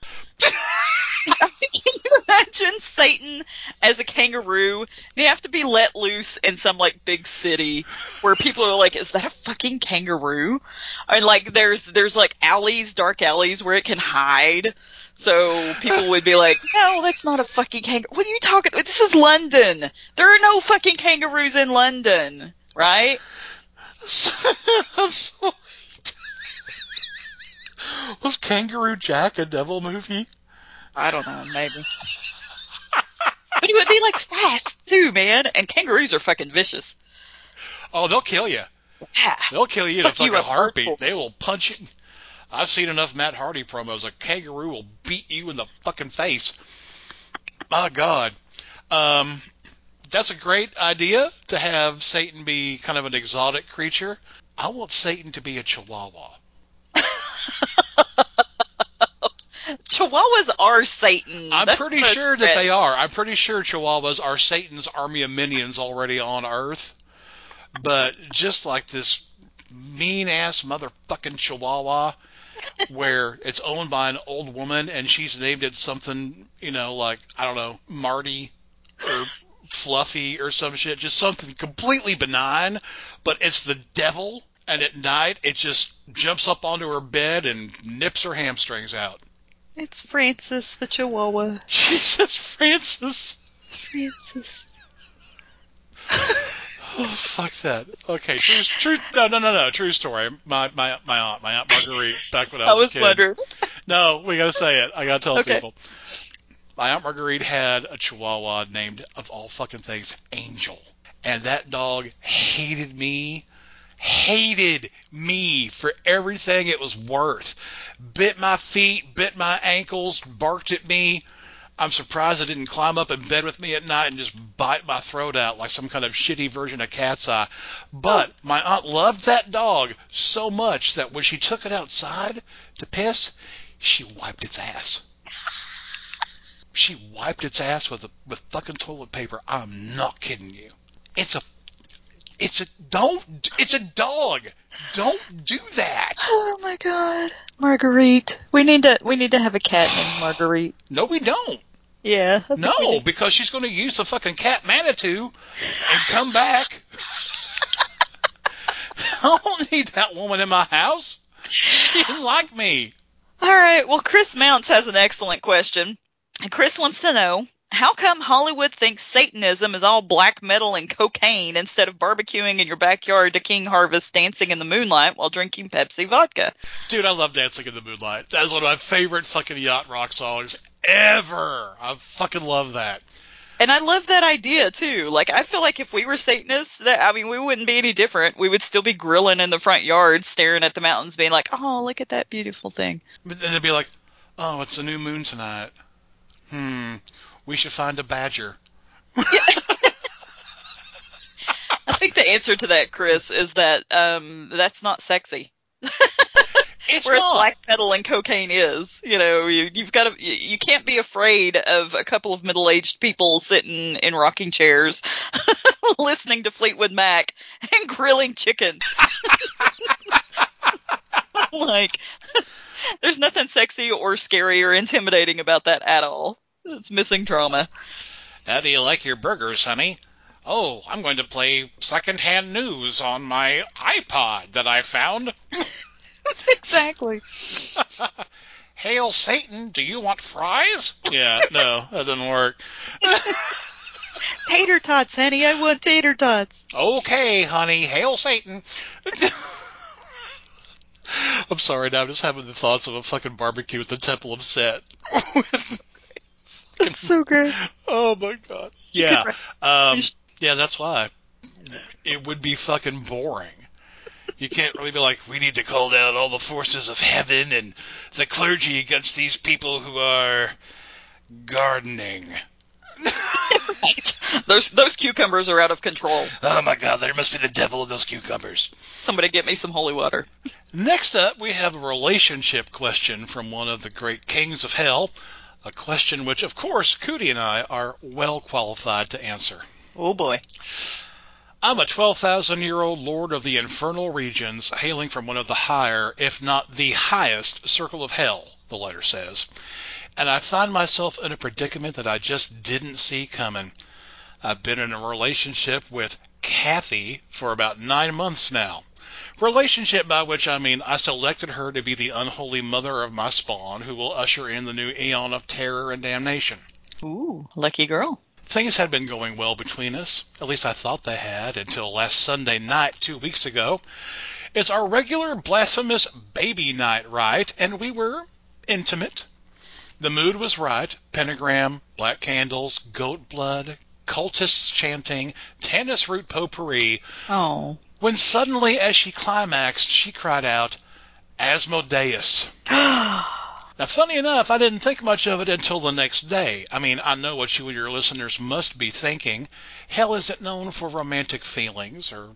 Imagine Satan as a kangaroo? You have to be let loose in some like big city where people are like, "Is that a fucking kangaroo?" And like, there's there's like alleys, dark alleys where it can hide. So people would be like, "No, that's not a fucking kangaroo." What are you talking? This is London. There are no fucking kangaroos in London, right? Was Kangaroo Jack a devil movie? I don't know, maybe. It would be like fast too, man. And kangaroos are fucking vicious. Oh, they'll kill you. Yeah. They'll kill you in like a heartbeat. hurtful. They will punch you. I've seen enough Matt Hardy promos. A kangaroo will beat you in the fucking face. My God. Um, that's a great idea to have Satan be kind of an exotic creature. I want Satan to be a chihuahua. Chihuahuas are Satan. I'm That's pretty sure that they are. I'm pretty sure chihuahuas are Satan's army of minions already on Earth. But just like this mean ass motherfucking chihuahua where it's owned by an old woman and she's named it something, you know, like, I don't know, Marty or Fluffy or some shit. Just something completely benign, but it's the devil. And at night, it just jumps up onto her bed and nips her hamstrings out. It's Francis the Chihuahua. Jesus, Francis. Francis. Oh, fuck that. Okay, true, true. No, no, no, no. True story. My, my, my aunt, my aunt Marguerite, back when I was, I was, a kid. wondering. No, we gotta say it. I gotta tell Okay. people. My aunt Marguerite had a Chihuahua named, of all fucking things, Angel, and that dog hated me, hated me for everything it was worth. Bit my feet, bit my ankles, barked at me. I'm surprised it didn't climb up in bed with me at night and just bite my throat out like some kind of shitty version of Cat's Eye. But my aunt loved that dog so much that when she took it outside to piss, she wiped its ass. She wiped its ass with a, with fucking toilet paper. I'm not kidding you. It's a it's a don't it's a dog. Don't do that. Oh my god. Marguerite. We need to we need to have a cat named Marguerite. No, we don't. Yeah. No, because she's going to use the fucking cat Manitou and come back. I don't need that woman in my house. She didn't like me. All right. Well, Chris Mounts has an excellent question. And Chris wants to know how come Hollywood thinks Satanism is all black metal and cocaine instead of barbecuing in your backyard to King Harvest dancing in the moonlight while drinking Pepsi vodka? Dude, I love Dancing in the Moonlight. That is one of my favorite fucking yacht rock songs ever. I fucking love that. And I love that idea too. Like I feel like if we were Satanists, that I mean we wouldn't be any different. We would still be grilling in the front yard, staring at the mountains, being like, "Oh, look at that beautiful thing." But then they'd be like, oh, it's a new moon tonight. Hmm, we should find a badger. I think the answer to that, Chris, is that um, that's not sexy. It's Whereas not. black metal and cocaine is, you know, you, you've got to, you, you can't be afraid of a couple of middle-aged people sitting in rocking chairs, listening to Fleetwood Mac and grilling chicken. like, there's nothing sexy or scary or intimidating about that at all. It's missing drama. How do you like your burgers, honey? Oh, I'm going to play secondhand news on my iPod that I found. exactly. Hail Satan, do you want fries? Yeah, no, that doesn't work. Tater tots, honey. I want tater tots. Okay, honey, hail Satan. I'm sorry, now I'm just having the thoughts of a fucking barbecue at the Temple of Set. It's so great. oh my god. Yeah. Um, yeah, that's why. It would be fucking boring. You can't really be like, we need to call down all the forces of heaven and the clergy against these people who are gardening. Those those cucumbers are out of control. Oh my god, there must be the devil in those cucumbers. Somebody get me some holy water. Next up, we have a relationship question from one of the great kings of hell. A question which, of course, Cootie and I are well qualified to answer. Oh boy. I'm a 12,000 year old lord of the infernal regions, hailing from one of the higher, if not the highest, circle of hell, the letter says. And I find myself in a predicament that I just didn't see coming. I've been in a relationship with Kathy for about nine months now. Relationship by which I mean I selected her to be the unholy mother of my spawn who will usher in the new eon of terror and damnation. Ooh, lucky girl. Things had been going well between us. At least I thought they had until last Sunday night, two weeks ago. It's our regular blasphemous baby night, right? And we were intimate. The mood was right. Pentagram, black candles, goat blood, cultists chanting, tannis root potpourri. Oh. When suddenly, as she climaxed, she cried out, Asmodeus. Now, funny enough, I didn't think much of it until the next day. I mean, I know what you and your listeners must be thinking. Hell isn't known for romantic feelings or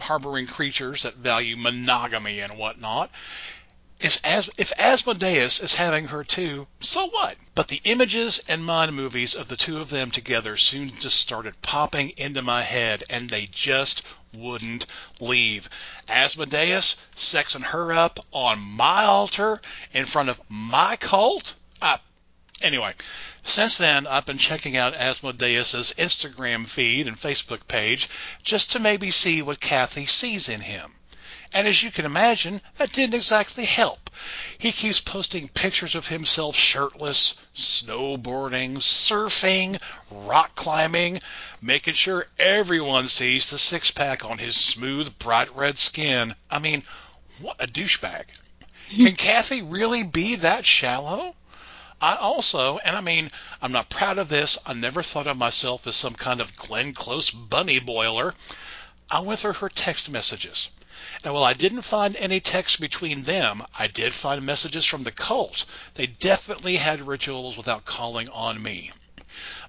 harboring creatures that value monogamy and whatnot. Is as if Asmodeus is having her too, so what? But the images and mind movies of the two of them together soon just started popping into my head, and they just wouldn't leave. Asmodeus sexing her up on my altar in front of my cult. Anyway, since then I've been checking out Asmodeus's Instagram feed and Facebook page just to maybe see what Kathy sees in him. And as you can imagine, that didn't exactly help. He keeps posting pictures of himself shirtless, snowboarding, surfing, rock climbing, making sure everyone sees the six pack on his smooth, bright red skin. I mean, what a douchebag. Can Kathy really be that shallow? I also, and I mean, I'm not proud of this, I never thought of myself as some kind of Glenn Close bunny boiler. I went through her text messages. And while I didn't find any text between them, I did find messages from the cult. They definitely had rituals without calling on me.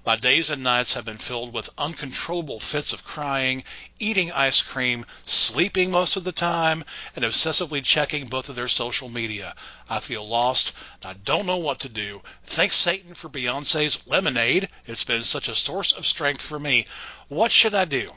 My days and nights have been filled with uncontrollable fits of crying, eating ice cream, sleeping most of the time, and obsessively checking both of their social media. I feel lost. I don't know what to do. Thanks Satan for Beyonce's Lemonade. It's been such a source of strength for me. What should I do?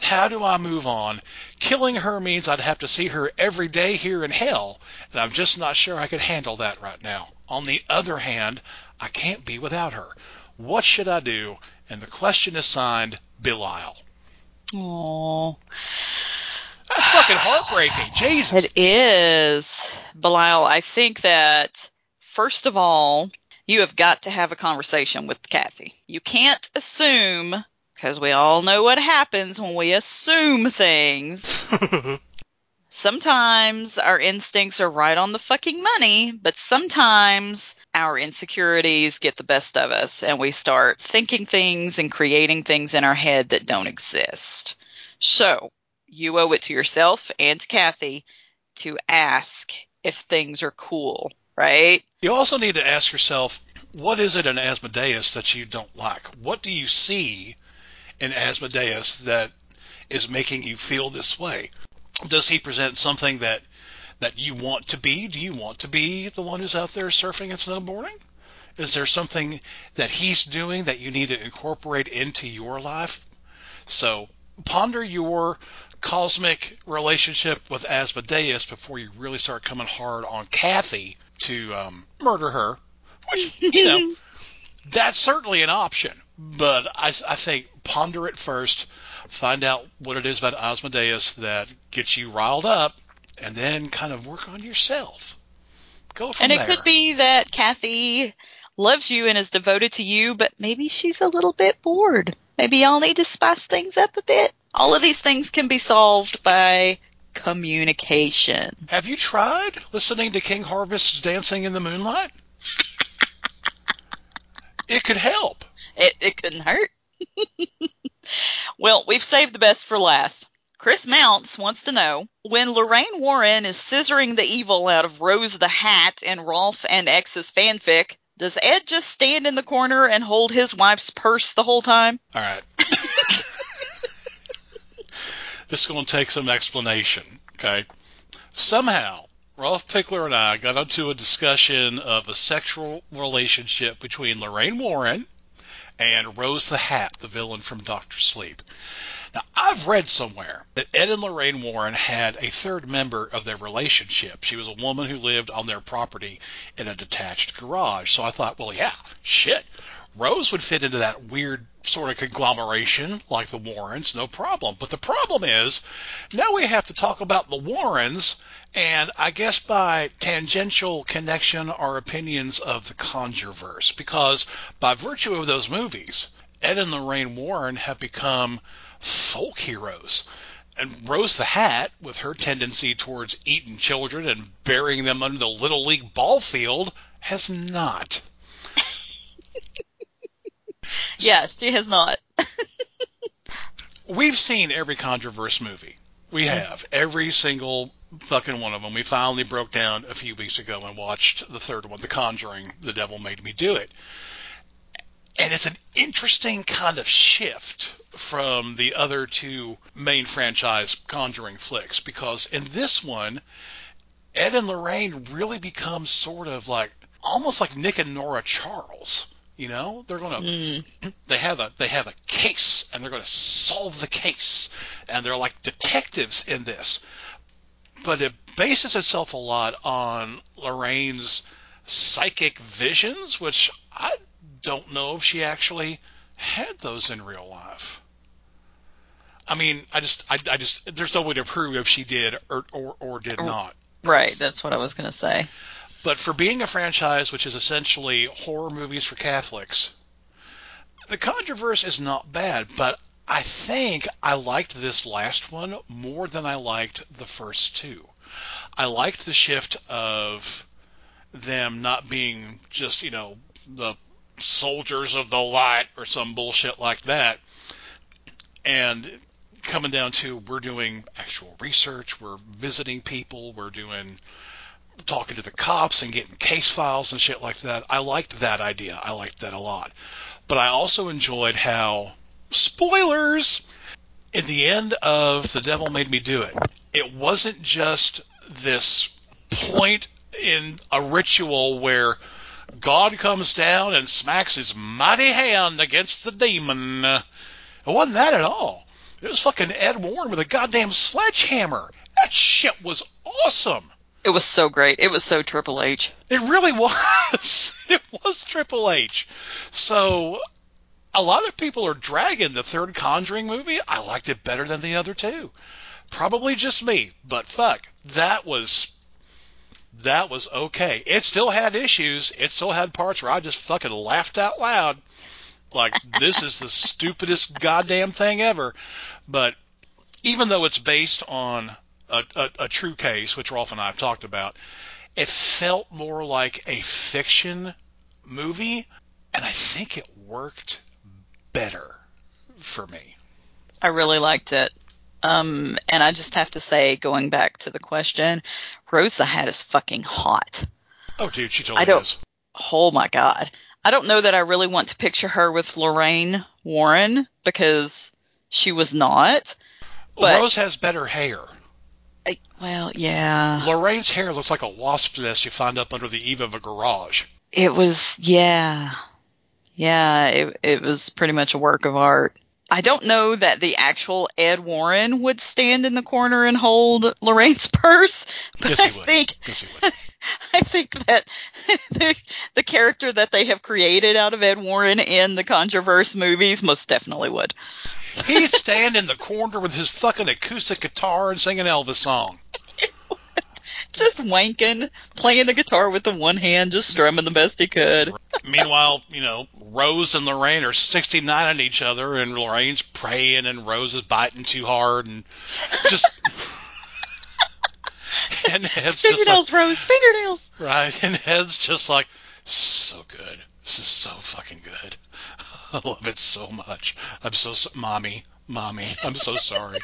How do I move on? Killing her means I'd have to see her every day here in hell, and I'm just not sure I could handle that right now. On the other hand, I can't be without her. What should I do? And the question is signed Belial. Aww. That's fucking heartbreaking. Jesus. It is. Belial, I think that, first of all, you have got to have a conversation with Kathy. You can't assume, because we all know what happens when we assume things. sometimes our instincts are right on the fucking money, but sometimes our insecurities get the best of us and we start thinking things and creating things in our head that don't exist. So, you owe it to yourself and to Kathy to ask if things are cool, right? You also need to ask yourself, what is it in Asmodeus that you don't like? What do you see in Asmodeus that is making you feel this way? Does he present something that that you want to be? Do you want to be the one who's out there surfing and snowboarding? Is there something that he's doing that you need to incorporate into your life? So ponder your cosmic relationship with Asmodeus before you really start coming hard on Kathy to um, murder her. Which, you know, that's certainly an option. But I, I think ponder it first, find out what it is about Asmodeus that gets you riled up, and then kind of work on yourself. Go from And it there. could be that Kathy loves you and is devoted to you, but maybe she's a little bit bored. Maybe y'all need to spice things up a bit. All of these things can be solved by communication. Have you tried listening to King Harvest's Dancing in the Moonlight? it could help. It, it couldn't hurt. well, we've saved the best for last. Chris Mounts wants to know when Lorraine Warren is scissoring the evil out of Rose the Hat in Rolf and X's fanfic, does Ed just stand in the corner and hold his wife's purse the whole time? All right. this is going to take some explanation, okay? Somehow, Rolf Pickler and I got into a discussion of a sexual relationship between Lorraine Warren and Rose the Hat, the villain from Doctor Sleep. Now, I've read somewhere that Ed and Lorraine Warren had a third member of their relationship. She was a woman who lived on their property in a detached garage. So I thought, well, yeah, shit. Rose would fit into that weird sort of conglomeration like the Warrens, no problem. But the problem is, now we have to talk about the Warrens, and I guess by tangential connection, our opinions of the Conjureverse, because by virtue of those movies, Ed and Lorraine Warren have become folk heroes. And Rose the Hat, with her tendency towards eating children and burying them under the Little League ball field, has not. Yes, she has not. We've seen every Conjureverse movie. We mm. have. Every single fucking one of them. We finally broke down a few weeks ago and watched the third one, The Conjuring, The Devil Made Me Do It. And it's an interesting kind of shift from the other two main franchise Conjuring flicks because in this one, Ed and Lorraine really become sort of like almost like Nick and Nora Charles. You know, they're gonna Mm. they have a they have a case and they're gonna solve the case and they're like detectives in this. But it bases itself a lot on Lorraine's psychic visions, which I don't know if she actually had those in real life. I mean, I just, I, I just, there's no way to prove if she did or, or, or did not. Right, that's what I was going to say. But for being a franchise which is essentially horror movies for Catholics, the Conjureverse is not bad, but I think I liked this last one more than I liked the first two. I liked the shift of them not being just, you know, the soldiers of the light or some bullshit like that. And coming down to we're doing actual research, we're visiting people, we're doing talking to the cops and getting case files and shit like that. I liked that idea. I liked that a lot. But I also enjoyed how spoilers in the end of The Devil Made Me Do It. It wasn't just this point in a ritual where God comes down and smacks his mighty hand against the demon. It wasn't that at all. It was fucking Ed Warren with a goddamn sledgehammer. That shit was awesome. It was so great. It was so Triple H. It really was. It was Triple H. So a lot of people are dragging the third Conjuring movie. I liked it better than the other two. Probably just me, but fuck, that was that was okay. It still had issues. It still had parts where I just fucking laughed out loud. Like, this is the stupidest goddamn thing ever. But even though it's based on a, a, a true case, which Rolf and I have talked about, it felt more like a fiction movie, and I think it worked better for me. I really liked it. Um, and I just have to say, going back to the question, Rose the Hat is fucking hot. Oh, dude, she totally I don't- is. Oh my god. I don't know that I really want to picture her with Lorraine Warren because she was not. But Rose has better hair. I, well, yeah. Lorraine's hair looks like a wasp nest you find up under the eave of a garage. It was yeah. Yeah, it it was pretty much a work of art. I don't know that the actual Ed Warren would stand in the corner and hold Lorraine's purse, but Yes, he I would. think Yes, he would. I think that the, the character that they have created out of Ed Warren in the Conjureverse movies most definitely would. He'd stand in the corner with his fucking acoustic guitar and sing an Elvis song. Just wanking, playing the guitar with the one hand, just strumming the best he could. Meanwhile, you know, Rose and Lorraine are 69 on each other, and Lorraine's praying, and Rose is biting too hard, and just. and Ed's just like, Fingernails, Rose, fingernails. right, and Ed's just like, so good. This is so fucking good. I love it so much. I'm so, so mommy, mommy, I'm so sorry.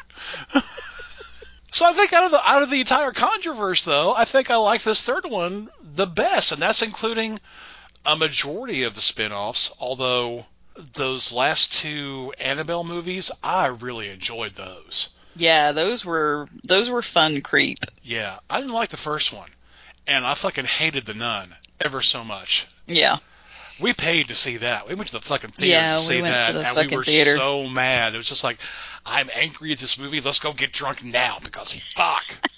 So I think out of the out of the entire controversy, though, I think I like this third one the best, and that's including a majority of the spin-offs. Although those last two Annabelle movies, I really enjoyed those. Yeah, those were those were fun creep. Yeah, I didn't like the first one, and I fucking hated the Nun ever so much. Yeah. We paid to see that. We went to the fucking theater Yeah, to we see went that, to the and we were theater. so mad. It was just like, I'm angry at this movie. Let's go get drunk now because fuck.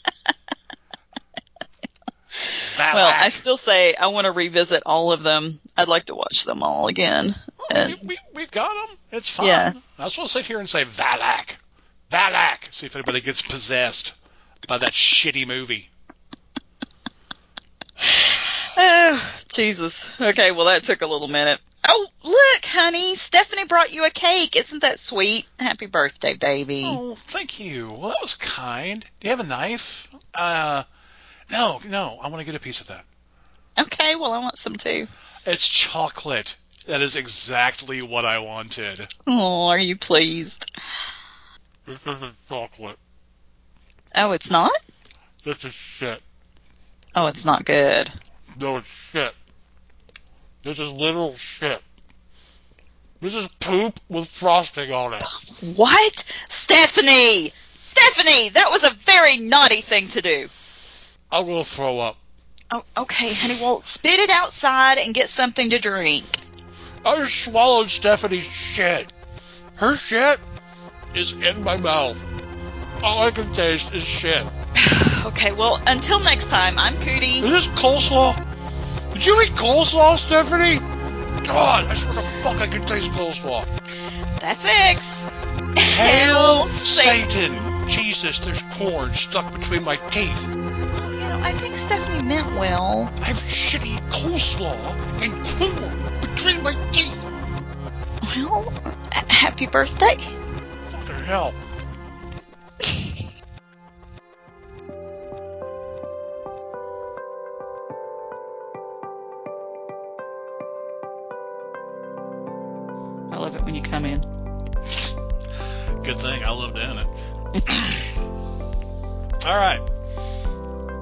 Well, I still say I want to revisit all of them. I'd like to watch them all again. And we, we've got them. It's fine. Yeah. I just want to sit here and say Valak. Valak. See if anybody gets possessed by that shitty movie. oh, Jesus. Okay, well that took a little minute. Oh, look, honey, Stephanie brought you a cake. Isn't that sweet? Happy birthday, baby. Oh, thank you. Well, that was kind. Do you have a knife? Uh, no, no. I want to get a piece of that. Okay, well I want some too. It's chocolate. That is exactly what I wanted. Oh, are you pleased? This isn't chocolate. Oh, it's not? This is shit. Oh, it's not good. No, it's shit. This is literal shit. This is poop with frosting on it. What? Stephanie! Stephanie, that was a very naughty thing to do. I'm gonna throw up. Oh, okay, honey. Well, spit it outside and get something to drink. I just swallowed Stephanie's shit. Her shit is in my mouth. All I can taste is shit. Okay, well, until next time, I'm Cootie. Is this coleslaw? Did you eat coleslaw, Stephanie? God, I swear to fuck I can taste coleslaw. That's X. Hail Satan. Satan! Jesus, there's corn stuck between my teeth. Oh, you know, I think Stephanie meant well. I have shitty coleslaw and corn between my teeth. Well, happy birthday. Fucking hell. All right.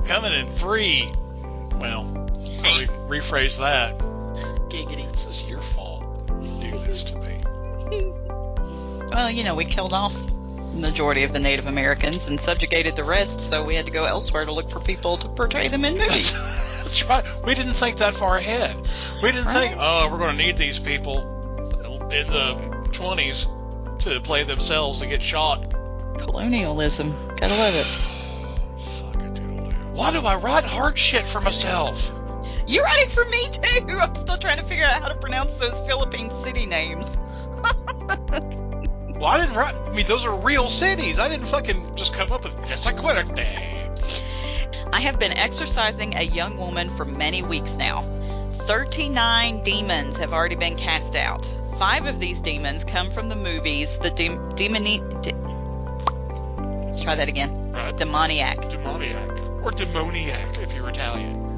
Coming in three. Well, re- rephrase that. Giggity. This is your fault. You do this to me. Well, you know, we killed off the majority of the Native Americans and subjugated the rest, so we had to go elsewhere to look for people to portray them in movies. That's right. We didn't think that far ahead. We didn't think, oh, we're going to need these people in the 20s to play themselves to get shot. Colonialism. Gotta love it. Why do I write hard shit for myself? You're writing for me too. I'm still trying to figure out how to pronounce those Philippine city names. Well, I didn't write. I mean, those are real cities. I didn't fucking just come up with just a quitter thing. I have been exorcising a young woman for many weeks now. 39 demons have already been cast out. Five of these demons come from the movies The Dem- Demoni- De- Try that again. Right? Demoniac. Demoniac. Or demoniac if you're Italian.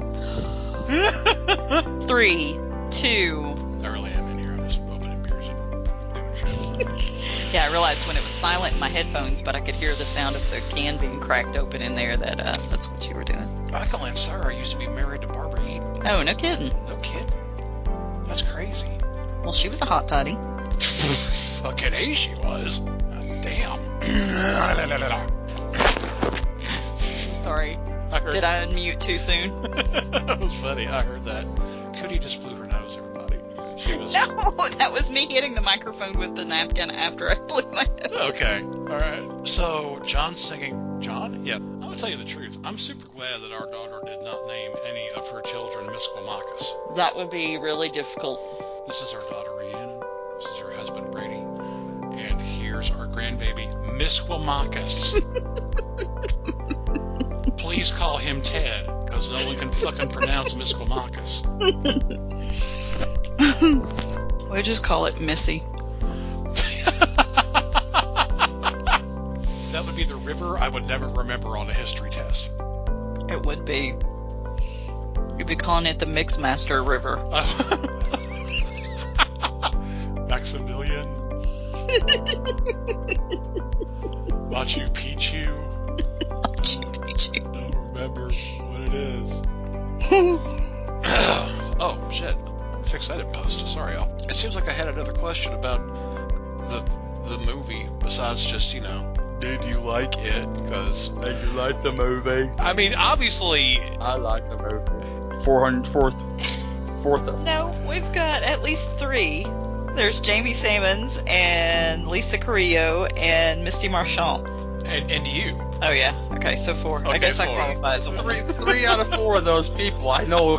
Three, two. I really am in here. I'm just opening beers and doing shit. Yeah, I realized when it was silent in my headphones, but I could hear the sound of the can being cracked open in there that uh, that's what you were doing. Michael Ansara used to be married to Barbara Eden. Oh, no kidding. No kidding. That's crazy. Well, she was a hot toddy. Fucking A she was. Damn. Sorry. I heard Did I unmute too soon? that was funny. I heard that. Cootie just blew her nose, everybody. She was. No, that was me hitting the microphone with the napkin after I blew my nose. Okay. All right. So John's singing. John? Yeah. I'm gonna tell you the truth. I'm super glad that our daughter did not name any of her children Misquamacus. That would be really difficult. This is our daughter Rhiannon. This is her husband Brady. And here's our grandbaby Misquamacus. Please call him Ted, because no one can fucking pronounce Misquamacus. We'll just call it Missy. that would be the river I would never remember on a history test. It would be. You'd be calling it the Mixmaster River. Maximilian. Machu Picchu. Don't what it is. oh shit! Fix that in post. Sorry, y'all. It seems like I had another question about the the movie. Besides just you know, did you like it? Because Did you like the movie? I mean, obviously, I like the movie. 400, fourth, fourth No, we've got at least three. There's Jamie Simons and Lisa Carrillo and Misty Marchant. and and you. Oh yeah. Okay, so four. I Okay, guess I four. qualify as a Three, three out of four of those people I know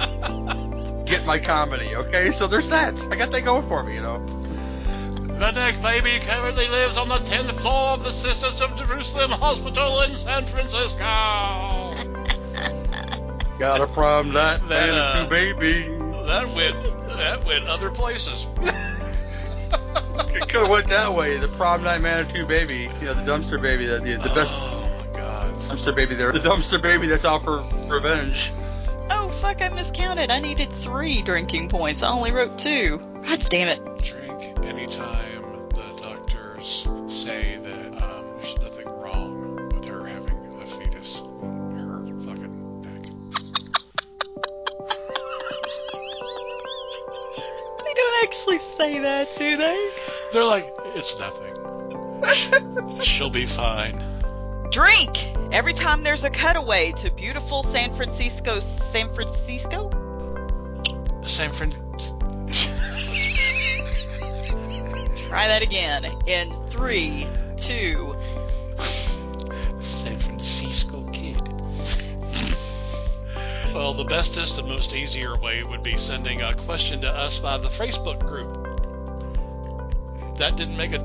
get my comedy, okay? So there's that. I got that going for me, you know. The neck baby currently lives on the 10th floor of the Sisters of Jerusalem Hospital in San Francisco. Got a prom night, That, and uh, two baby. That went that went other places. It could have went that way. The prom night Manitou baby, you know, the dumpster baby, the, the, the best Oh my god. Dumpster baby there. The dumpster baby that's out for revenge. Oh fuck! I miscounted. I needed three drinking points. I only wrote two. God damn it. Drink anytime the doctors say that um, there's nothing wrong with her having a fetus in her fucking neck. They don't actually say that, do they? They're like, it's nothing. She'll be fine. Drink every time there's a cutaway to beautiful San Francisco. San Francisco? San Fran. Try that again. In three, two. San Francisco kid. Well, the bestest and most easier way would be sending a question to us via the Facebook group. That didn't make a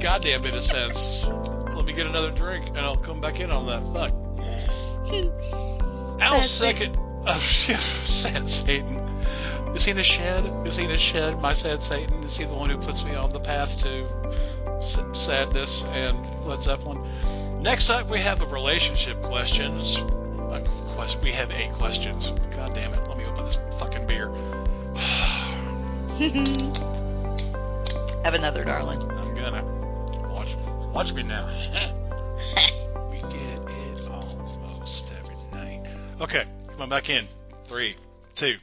goddamn bit of sense. Let me get another drink and I'll come back in on that. Fuck. Al's second. of oh, shit. Sad Satan. Is he in a shed? Is he in a shed? My sad Satan? Is he the one who puts me on the path to sadness and Led Zeppelin? Next up, we have the relationship questions. We have eight questions. God damn it! Let me open this fucking beer. Have another, darling. I'm gonna. Watch me now. we get it almost every night. Okay, come on back in. Three, two,